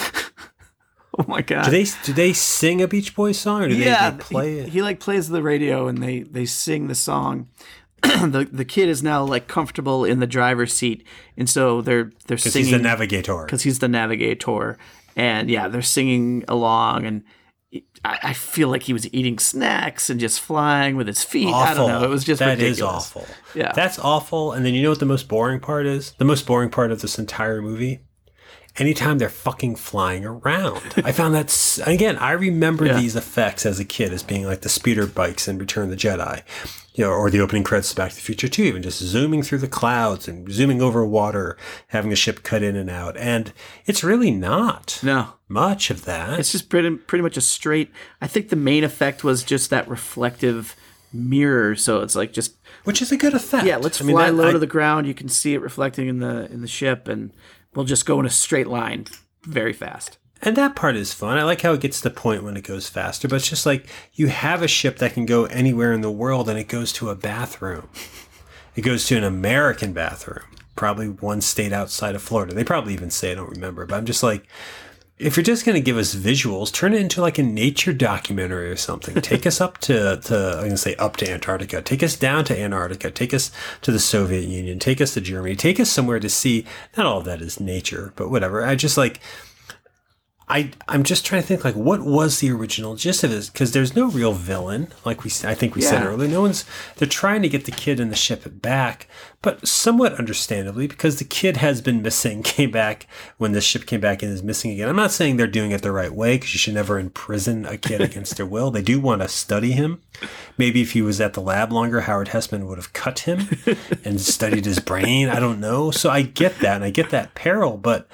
Oh my god. Do they do they sing a Beach Boys song or do yeah, they, they play he, it? he like plays the radio and they they sing the song. the the kid is now like comfortable in the driver's seat, and so they're they're singing he's the navigator. because he's the navigator, and yeah, they're singing along, and I, I feel like he was eating snacks and just flying with his feet. I don't know. It was just That is ridiculous. awful. Yeah. That's awful. And then you know what the most boring part is? The most boring part of this entire movie? Anytime they're fucking flying around. I found that, again, I remember Yeah. these effects as a kid as being like the speeder bikes in Return of the Jedi, you know, or the opening credits of Back to the Future 2, even just zooming through the clouds and zooming over water, having a ship cut in and out. And it's really not No, much of that. it's just pretty pretty much a straight. I think the main effect was just that reflective mirror. So it's like just which is a good effect. yeah, let's I mean, fly that- low I- to the ground. You can see it reflecting in the in the ship, and we'll just go in a straight line very fast. And that part is fun. I like how it gets to the point when it goes faster, but it's just like you have a ship that can go anywhere in the world and it goes to a bathroom. It goes to an American bathroom, probably one state outside of Florida. They probably even say, I don't remember, but I'm just like, if you're just going to give us visuals, turn it into like a nature documentary or something. Take us up to, to I'm going to say up to Antarctica. Take us down to Antarctica. Take us to the Soviet Union. Take us to Germany. Take us somewhere to see. Not all of that is nature, but whatever. I just like I I'm just trying to think like what was the original gist of this because there's no real villain like we I think we said earlier. No one's they're trying to get the kid and the ship back, but somewhat understandably because the kid has been missing, came back when the ship came back and is missing again. I'm not saying they're doing it the right way because you should never imprison a kid against their will. They do want to study him. Maybe if he was at the lab longer, Howard Hesseman would have cut him and studied his brain. I don't know. So I get that and I get that peril, but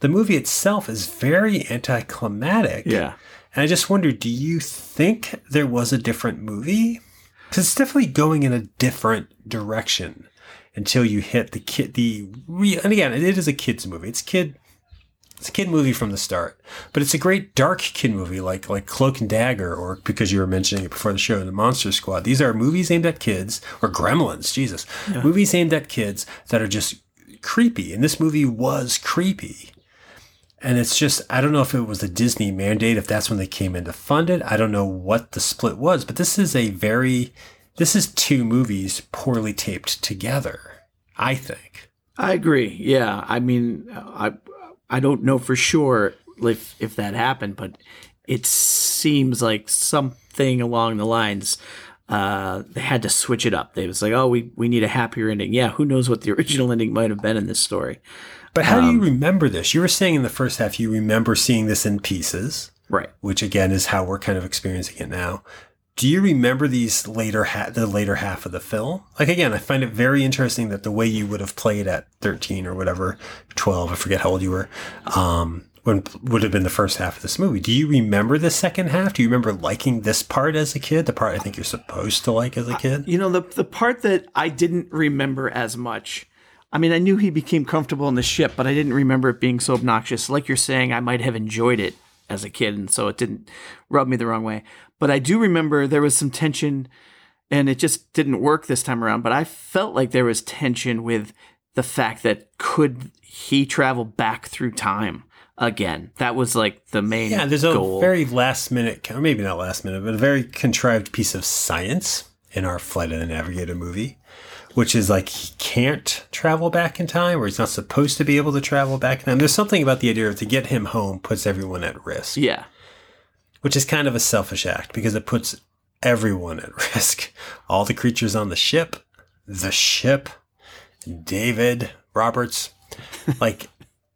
the movie itself is very anticlimactic. Yeah. And I just wonder, do you think there was a different movie? Because it's definitely going in a different direction until you hit the kid. The re- and again, it is a kids movie. It's kid. It's a kid movie from the start, but it's a great dark kid movie like like Cloak and Dagger, or because you were mentioning it before the show, the Monster Squad. These are movies aimed at kids, or Gremlins. Jesus, movies aimed at kids that are just creepy, and this movie was creepy. And it's just, I don't know if it was a Disney mandate, if that's when they came in to fund it. I don't know what the split was, but this is a very, this is two movies poorly taped together, I think. I agree. Yeah, I mean, I I don't know for sure if if that happened, but it seems like something along the lines. Uh, they had to switch it up. They was like, oh, we we need a happier ending. Yeah, who knows what the original ending might have been in this story? But how do you remember this? You were saying in the first half you remember seeing this in pieces, Right. which again is how we're kind of experiencing it now. do you remember these later ha- the later half of the film? Like again, I find it very interesting that the way you would have played at 13 or whatever, 12, I forget how old you were, um, when would have been the first half of this movie. Do you remember the second half? Do you remember liking this part as a kid? The part I think you're supposed to like as a kid? You know, the the part that I didn't remember as much. I mean, I knew he became comfortable in the ship, but I didn't remember it being so obnoxious. Like you're saying, I might have enjoyed it as a kid, and so it didn't rub me the wrong way. But I do remember there was some tension, and it just didn't work this time around. But I felt like there was tension with the fact that could he travel back through time again? That was like the main. Yeah, there's goal. a very last minute, or maybe not last minute, but a very contrived piece of science in our Flight of the Navigator movie, which is like he can't travel back in time, or he's not supposed to be able to travel back in time. There's something about the idea of to get him home puts everyone at risk. Yeah. Which is kind of a selfish act because it puts everyone at risk. All the creatures on the ship, the ship, David Roberts, like,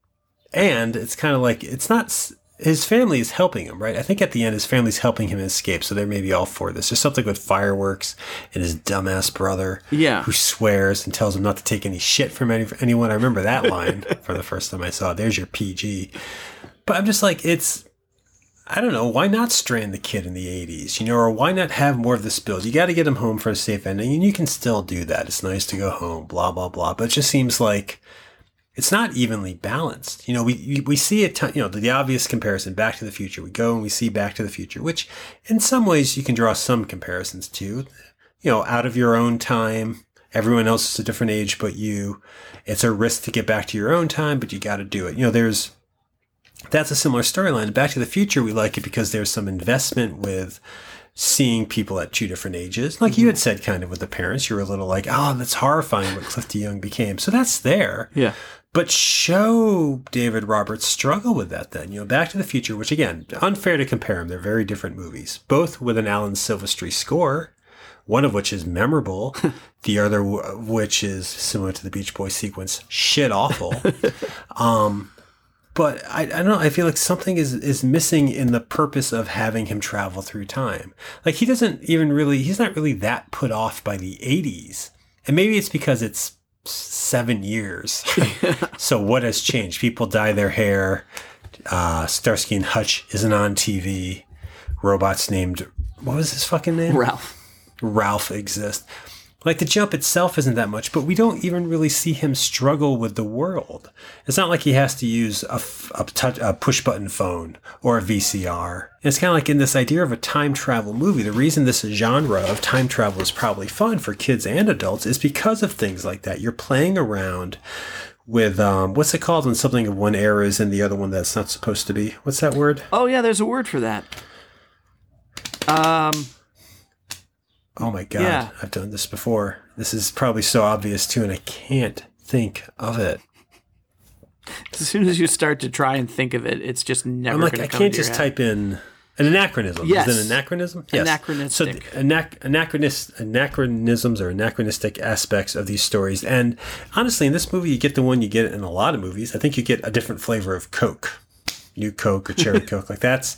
and it's kind of like it's not his family is helping him, right? I think at the end his family's helping him escape, so they're maybe all for this. There's something with fireworks and his dumbass brother, yeah, who swears and tells him not to take any shit from any, anyone. I remember that line for the first time I saw. It. There's your PG, but I'm just like it's. I don't know. Why not strand the kid in the 80s, you know, or why not have more of the spills? You got to get him home for a safe ending, and you can still do that. It's nice to go home, blah, blah, blah. But it just seems like it's not evenly balanced. You know, we we see it. You know, the, the, obvious comparison, Back to the Future. We go and we see Back to the Future, which in some ways you can draw some comparisons to. You know, out of your own time. Everyone else is a different age, but you. It's a risk to get back to your own time, but you got to do it. You know, there's that's a similar storyline. Back to the Future, we like it because there's some investment with seeing people at two different ages. Like mm-hmm. you had said, kind of with the parents, you were a little like, oh, that's horrifying what Cliff DeYoung became. So that's there. Yeah. But show David Roberts struggle with that then. You know, Back to the Future, which again, unfair to compare them. They're very different movies, both with an Alan Silvestri score, one of which is memorable, the other which is similar to the Beach Boys sequence, shit awful. um, but I, I don't know. I feel like something is, is missing in the purpose of having him travel through time. Like he doesn't even really, he's not really that put off by the 80s. And maybe it's because it's seven years. so what has changed? People dye their hair. Uh, Starsky and Hutch isn't on TV. Robots named, what was his fucking name? Ralph. Ralph exist. Like the jump itself isn't that much, but we don't even really see him struggle with the world. It's not like he has to use a, a, touch, a push button phone or a VCR. It's kind of like in this idea of a time travel movie. The reason this genre of time travel is probably fun for kids and adults is because of things like that. You're playing around with um, what's it called when something of one era is in the other one that's not supposed to be? What's that word? Oh yeah, there's a word for that. Um Oh my god, yeah. I've done this before. This is probably so obvious too, and I can't think of it. As soon as you start to try and think of it, it's just never. I'm like, I can't just type in an anachronism. Yes. Is it an anachronism? Yes. Anachronistic. So anac- anachronist, anachronisms or anachronistic aspects of these stories. And honestly, in this movie, you get the one you get in a lot of movies. I think you get a different flavor of Coke. New Coke or Cherry Coke. Like that's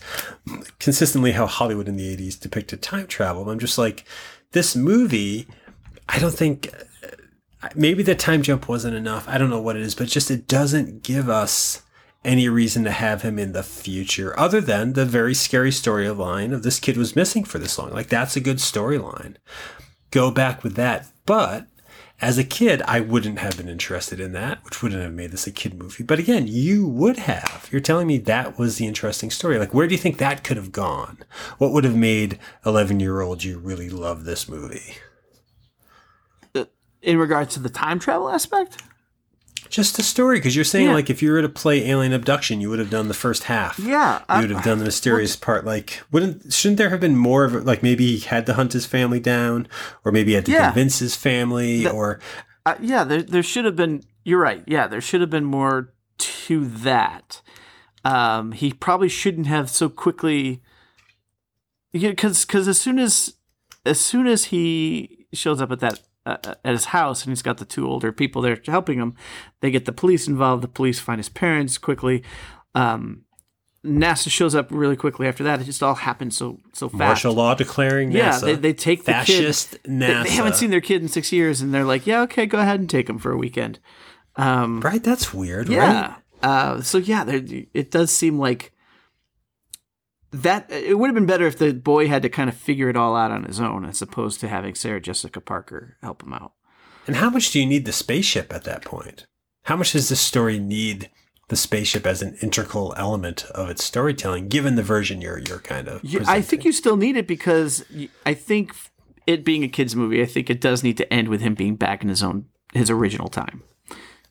consistently how Hollywood in the 80s depicted time travel. I'm just like, this movie, I don't think uh, maybe the time jump wasn't enough. I don't know what it is, but just it doesn't give us any reason to have him in the future other than the very scary storyline of this kid was missing for this long. Like that's a good storyline. Go back with that. But as a kid, I wouldn't have been interested in that, which wouldn't have made this a kid movie. But again, you would have. You're telling me that was the interesting story. Like, where do you think that could have gone? What would have made 11 year old you really love this movie? Uh, in regards to the time travel aspect? Just the story, because you're saying yeah. like if you were to play Alien Abduction, you would have done the first half. Yeah, you would have done the mysterious part. Like, wouldn't shouldn't there have been more of it? Like maybe he had to hunt his family down, or maybe he had to yeah. convince his family, the, or uh, yeah, there there should have been. You're right. Yeah, there should have been more to that. Um, he probably shouldn't have so quickly. Because because as soon as as soon as he shows up at that uh, at his house and he's got the two older people there helping him. They get the police involved. The police find his parents quickly. Um, NASA shows up really quickly after that. It just all happened so so fast. Martial law declaring yeah, NASA. they, they take the fascist kid. NASA. They, they haven't seen their kid in six years, and they're like, "Yeah, okay, go ahead and take him for a weekend." Um, right. That's weird. yeah. Right? Uh, so yeah, there, it does seem like that. It would have been better if the boy had to kind of figure it all out on his own, as opposed to having Sarah Jessica Parker help him out. And how much do you need the spaceship at that point? How much does this story need the spaceship as an integral element of its storytelling, given the version you're you're kind of? You- I think you still need it because I think it being a kids movie, I think it does need to end with him being back in his own his original time.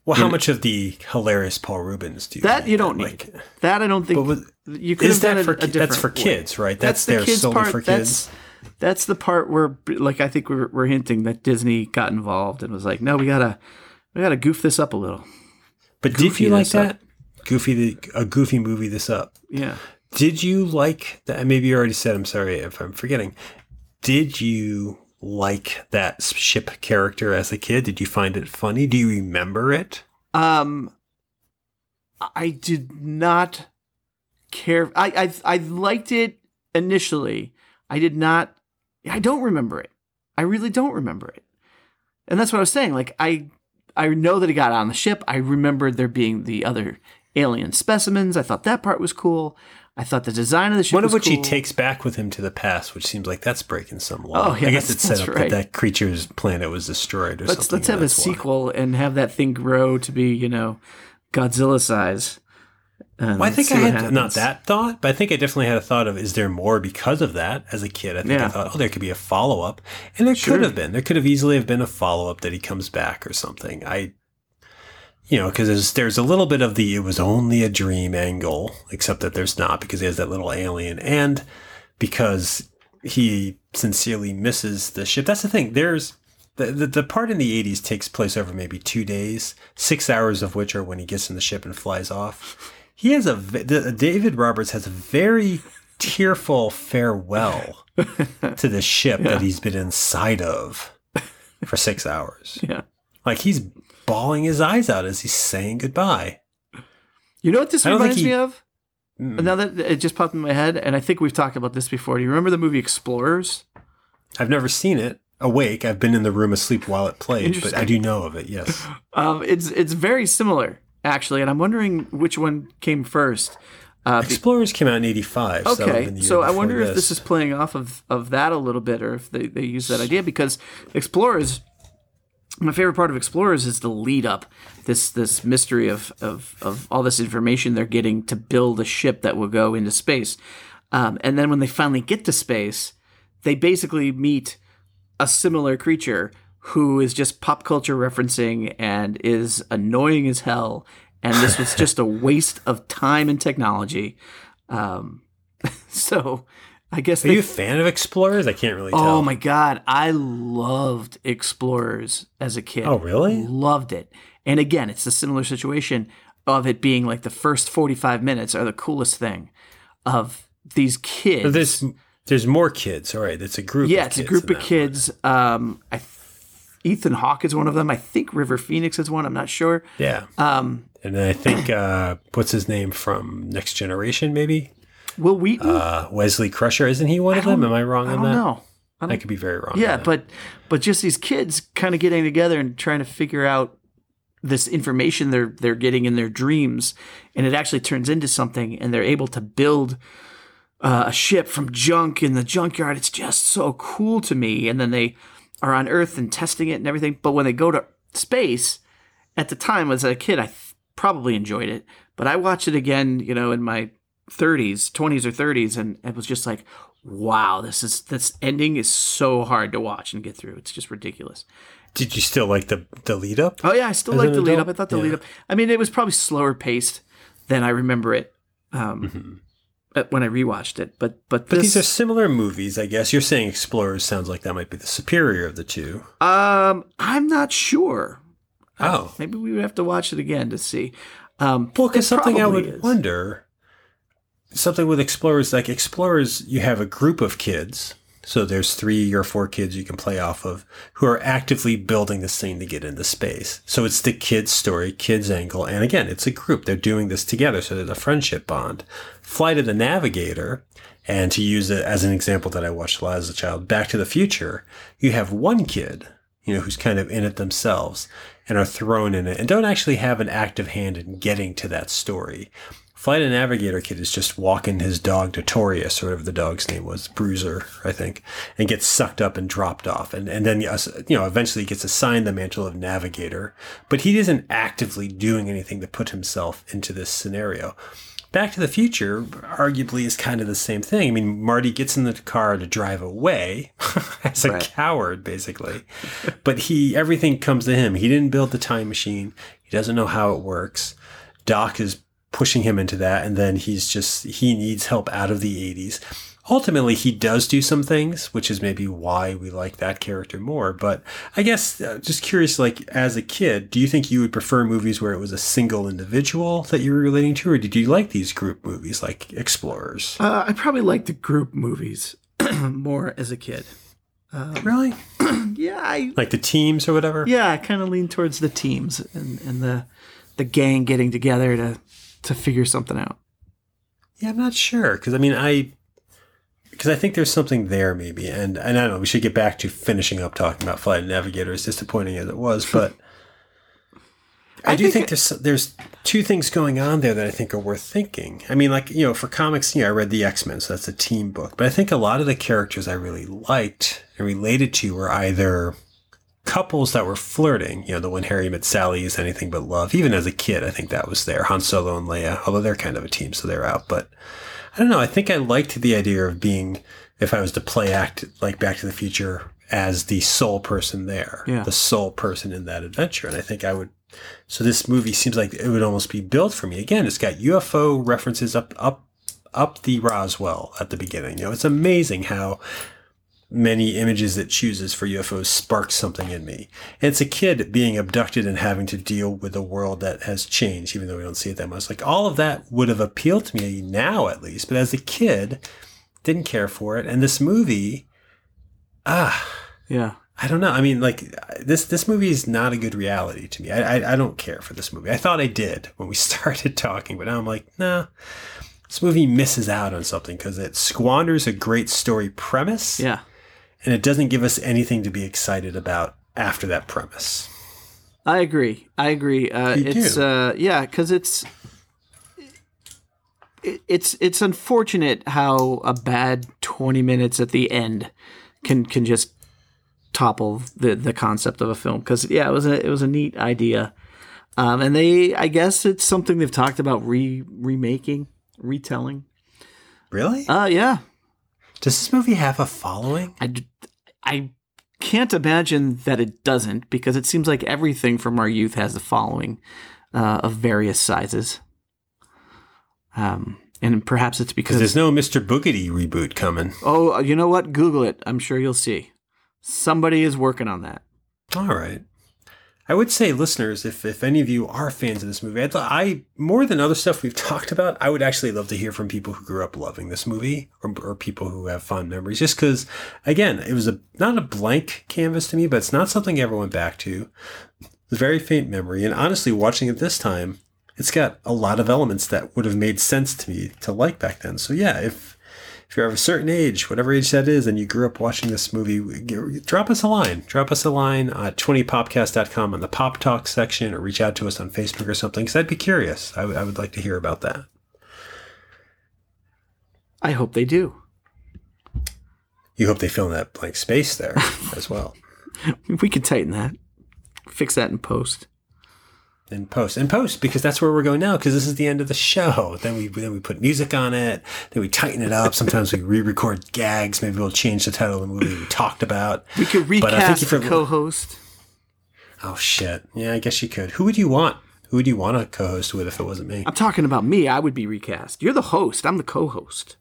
Well, how much of the hilarious Paul Reubens do you That you don't then? need. that I don't think with- you could is have that for a different that's for kids, right? That's, the there kids solely part. for kids. That's that's the part where, like, I think we're, we're hinting that Disney got involved and was like, no, we gotta we gotta goof this up a little. But did you like this up. that? Goofy the a goofy movie this up. Yeah. Did you like that? Maybe you already said. I'm sorry if I'm forgetting. Did you like that ship character as a kid? Did you find it funny? Do you remember it? Um, I did not care. I I I liked it initially. I did not. I don't remember it. I really don't remember it. And that's what I was saying. Like I I know that he got on the ship. I remembered there being the other alien specimens. I thought that part was cool. I thought the design of the ship One of which he takes back with him to the past, which seems like that's breaking some law. Oh, yeah, I guess it's set up right. that that creature's planet was destroyed or Let's something. let's have a why. sequel and have that thing grow to be, you know, Godzilla size. Well, I think I had not that thought, but I think I definitely had a thought of is there more because of that as a kid? I think I thought, oh, there could be a follow up, and there Sure. could have been. There could have easily have been a follow up that he comes back or something. I, you know, because there's there's a little bit of the it was only a dream angle, except that there's not because he has that little alien, and because he sincerely misses the ship. That's the thing. There's the, the, the part in the 80s takes place over maybe two days, six hours of which are when he gets in the ship and flies off. He has a, the, David Roberts has a very tearful farewell to the ship that he's been inside of for six hours. Yeah. Like he's bawling his eyes out as he's saying goodbye. You know what this I don't think reminds he- me of? Mm. Now that it just popped in my head, and I think we've talked about this before. Do you remember the movie Explorers? I've never seen it awake. I've been in the room asleep while it played, but I do know of it. Yes. Um, it's it's very similar actually, and I'm wondering which one came first. Uh, Explorers came out in '85. so that would've okay, year so I wonder if this is playing off of, of that a little bit, or if they, they use that idea because Explorers. My favorite part of Explorers is the lead up, this this mystery of, of of all this information they're getting to build a ship that will go into space, um, and then when they finally get to space, they basically meet a similar creature who is just pop culture referencing and is annoying as hell. And this was just a waste of time and technology. Um, so I guess Are they you a fan of Explorers? I can't really tell. Oh my god, I loved Explorers as a kid. Oh, really? Loved it. And again, it's a similar situation of it being like the first 45 minutes are the coolest thing of these kids. There's there's more kids. All right, it's a group. yeah, it's a group of kids. Um, I th- Ethan Hawke is one of them. I think River Phoenix is one. I'm not sure. Yeah, Um, and then I think uh, what's his name from Next Generation? Maybe Wil Wheaton? uh, Wesley Crusher. Isn't he one of them? Am I wrong I on don't that? know. I I could be very wrong. Yeah, but but just these kids kind of getting together and trying to figure out this information they're they're getting in their dreams, and it actually turns into something, and they're able to build uh, a ship from junk in the junkyard. It's just so cool to me. And then they are on Earth and testing it and everything. But when they go to space, at the time as a kid, I th- probably enjoyed it. But I watched it again, you know, in my 30s, 20s or 30s, and it was just like, wow, this is this ending is so hard to watch and get through. It's just ridiculous. did you still like the the lead up? Oh yeah, I still like an the lead up. I thought the Yeah. lead up. I mean, it was probably slower paced than I remember it um, uh, when I rewatched it. But but, Mm-hmm. But this, these are similar movies, I guess. You're saying Explorers sounds like that might be the superior of the two. um, I'm not sure. Oh, Maybe we would have to watch it again to see. Um, well, because something I would is. wonder, something with Explorers, like Explorers, you have a group of kids, So there's three or four kids you can play off of who are actively building this thing to get into space. So it's the kids' story, kids' angle. And again, it's a group. They're doing this together. So there's a friendship bond. Flight of the Navigator, and to use it as an example that I watched a lot as a child, Back to the Future, you have one kid, you know, who's kind of in it themselves and are thrown in it and don't actually have an active hand in getting to that story. Flight and Navigator Kid is just walking his dog Notorious, or whatever the dog's name was, Bruiser, I think, and gets sucked up and dropped off. And, and then, you know, eventually gets assigned the mantle of Navigator, but he isn't actively doing anything to put himself into this scenario. Back to the Future arguably is kind of the same thing. I mean, Marty gets in the car to drive away as a right. coward, basically. but he everything comes to him. He didn't build the time machine. He doesn't know how it works. Doc is pushing him into that. And then he's just, he needs help out of the 80s. Ultimately, he does do some things, which is maybe why we like that character more. But I guess uh, just curious, like as a kid, do you think you would prefer movies where it was a single individual that you were relating to, or did you like these group movies like Explorers? Uh, I probably liked the group movies more as a kid. Um, really? yeah, I like the teams or whatever. Yeah, I kind of lean towards the teams and, and the the gang getting together to to figure something out. Yeah, I'm not sure because I mean I because I think there's something there maybe, and and I don't know. We should get back to finishing up talking about Flight Navigator, as disappointing as it was, but. I, I do think, think there's there's two things going on there that I think are worth thinking. I mean, like you know, for comics, you know, I read the X Men, so that's a team book. But I think a lot of the characters I really liked and related to were either couples that were flirting. You know, the one Harry met Sally is anything but love. Even as a kid, I think that was there. Han Solo and Leia, although they're kind of a team, so they're out. But I don't know. I think I liked the idea of being, if I was to play act like Back to the Future, as the sole person there, yeah. the sole person in that adventure. And I think I would. So this movie seems like it would almost be built for me. Again, it's got UFO references up up up the Roswell at the beginning. You know, it's amazing how many images it chooses for UFOs sparks something in me. And it's a kid being abducted and having to deal with a world that has changed, even though we don't see it that much. Like all of that would have appealed to me now, at least. But as a kid, didn't care for it. And this movie, ah, yeah. I don't know. I mean, like this this movie is not a good reality to me. I, I, I don't care for this movie. I thought I did when we started talking, but now I'm like, nah. This movie misses out on something because it squanders a great story premise. Yeah and it doesn't give us anything to be excited about after that premise. I agree. I agree. Uh, it's uh, yeah, because it's it, it's it's unfortunate how a bad twenty minutes at the end can can just topple the the concept of a film. Because yeah, it was a it was a neat idea, um, and they I guess it's something they've talked about re remaking, retelling. Really? Uh yeah. Does this movie have a following? I, I can't imagine that it doesn't because it seems like everything from our youth has a following uh, of various sizes. Um, and perhaps it's because there's no Mr. Boogedy reboot coming. Oh, you know what? Google it. I'm sure you'll see. Somebody is working on that. All right. I would say, listeners, if, if any of you are fans of this movie, I'd, I more than other stuff we've talked about, I would actually love to hear from people who grew up loving this movie or, or people who have fond memories. Just because, again, it was a not a blank canvas to me, but it's not something I ever went back to. It's a very faint memory, and honestly, watching it this time, it's got a lot of elements that would have made sense to me to like back then. So yeah, if if you're of a certain age, whatever age that is, and you grew up watching this movie, drop us a line. Drop us a line at 20popcast.com on the Pop Talk section or reach out to us on Facebook or something because I'd be curious. I, w- I would like to hear about that. I hope they do. You hope they fill in that blank space there as well. we can tighten that, fix that in post in post in post because that's where we're going now because this is the end of the show. Then we then we put music on it then we tighten it up. Sometimes we re-record gags. Maybe we'll change the title of the movie we talked about. We could recast the co-host. Oh shit. Yeah i guess you could. Who would you want? Who would you want to co-host with if it wasn't me? I'm talking about me. I would be recast. You're the host. I'm the co-host.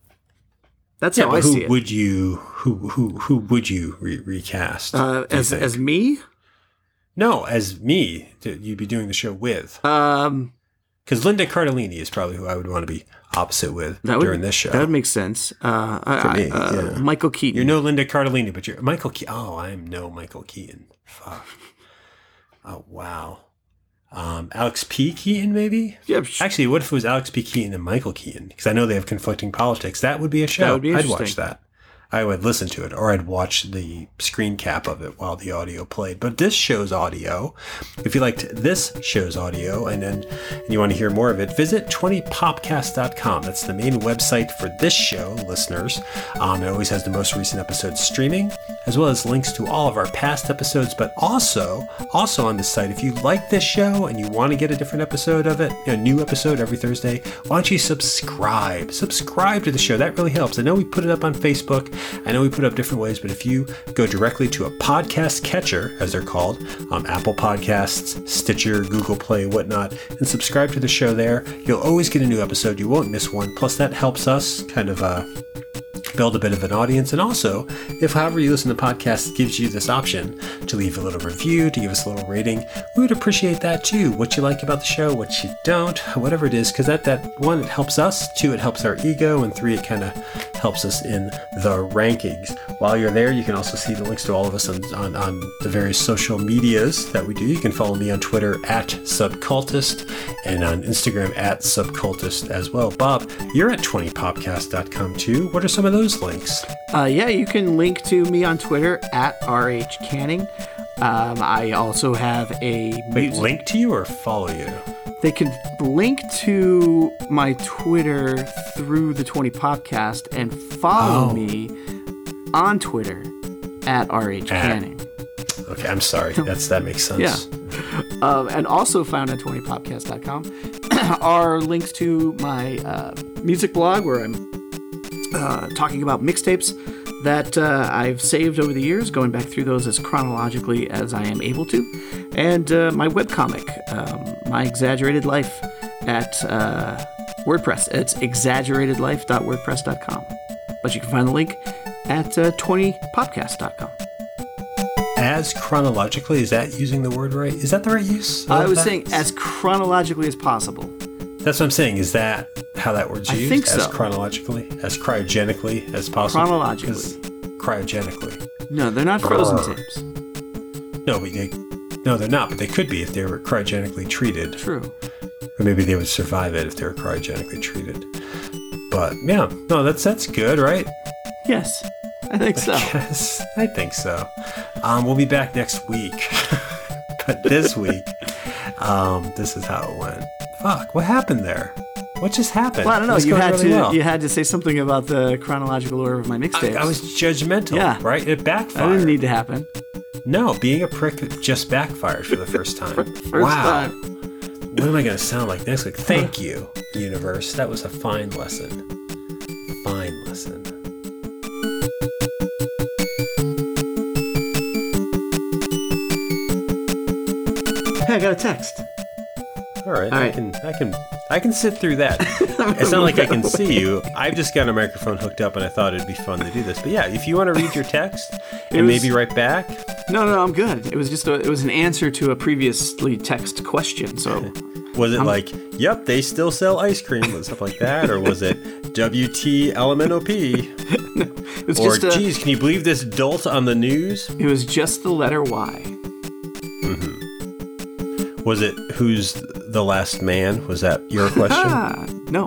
That's yeah, how i see it. would you who who who would you re- recast uh, as as me no, as me, you'd be doing the show with. Um, because Linda Cardellini is probably who I would want to be opposite with That would, during this show. That would make sense. Uh, I- me, I- uh, yeah. Michael Keaton. You're no Linda Cardellini, but you're Michael Keaton. Oh, I am no Michael Keaton. Fuck. Oh, wow. Um, Alex P. Keaton, maybe? Yeah, sh- Actually, what if it was Alex P. Keaton and Michael Keaton? Because I know they have conflicting politics. That would be a show. That would be I'd watch that. I would listen to it, or I'd watch the screen cap of it while the audio played. But this show's audio, if you liked this show's audio and then and you want to hear more of it, visit 20popcast.com. That's the main website for this show, listeners. Um, it always has the most recent episodes streaming, as well as links to all of our past episodes. But also, also on the site, if you like this show and you want to get a different episode of it, a new episode every Thursday, why don't you subscribe? Subscribe to the show. That really helps. I know we put it up on Facebook. I know we put up different ways, but if you go directly to a podcast catcher, as they're called, um, Apple Podcasts, Stitcher, Google Play, whatnot, and subscribe to the show there, you'll always get a new episode. You won't miss one. Plus, that helps us kind of uh, build a bit of an audience. And also, if however you listen to podcasts gives you this option to leave a little review, to give us a little rating, we would appreciate that too. What you like about the show, what you don't, whatever it is, because that that one, it helps us. Two, it helps our ego, and three, it kind of helps us in the rankings. While you're there, you can also see the links to all of us on, on, on the various social medias that we do. You can follow me on Twitter at Subcultist and on Instagram at Subcultist as well. Bob, you're at 20popcast.com too. What are some of those links? Uh, yeah, you can link to me on Twitter at RH Canning. Um, I also have a Wait, music- link to you or follow you? They can link to my Twitter through the 20 podcast and follow Oh. me on Twitter at RH Canning. Okay, I'm sorry. That's that makes sense. Yeah. Um, and also found at 20podcast.com are links to my uh, music blog where I'm uh, talking about mixtapes that uh, I've saved over the years, going back through those as chronologically as I am able to, and uh, my webcomic, um, My Exaggerated Life, at uh, WordPress. It's exaggeratedlife.wordpress.com. But you can find the link at uh, 20podcast.com. As chronologically, is that using the word right? Is that the right use? I was that? saying as chronologically as possible. That's what I'm saying. Is that how that word's I used? think as so. chronologically, as cryogenically as possible. Chronologically. Cryogenically. No, they're not frozen Brr. tapes. No, but they, no, they're not. But they could be if they were cryogenically treated, True. or maybe they would survive it if they were cryogenically treated. But yeah, no, that's that's good, right? Yes, I think so. Yes, I think so. Um, we'll be back next week. but this week, um, this is how it went. Fuck, what happened there? What just happened? Well, I don't know. You had really to well. you had to say something about the chronological order of my I, mixtapes. I was judgmental, Yeah. right? It That backfired. didn't need to happen. no, being a prick just backfired for the first time. First wow. time. What am I going to sound like next week? Thank you, universe. That was a fine lesson. Fine lesson. Hey, I got a text. All right, All I right. can, I can, I can sit through that. it's not like I can see you. I've just got a microphone hooked up, and I thought it'd be fun to do this. But yeah, if you want to read your text and was- maybe write back, No, no, I'm good. It was just a, it was an answer to a previously text question. So was it like, "Yep, they still sell ice cream" and stuff like that, or was it WTLMNOP? it was Or, just a, geez, can you believe this dolt on the news? it was just the letter Y. Mm-hmm. Was it who's the last man? Was that your question? No.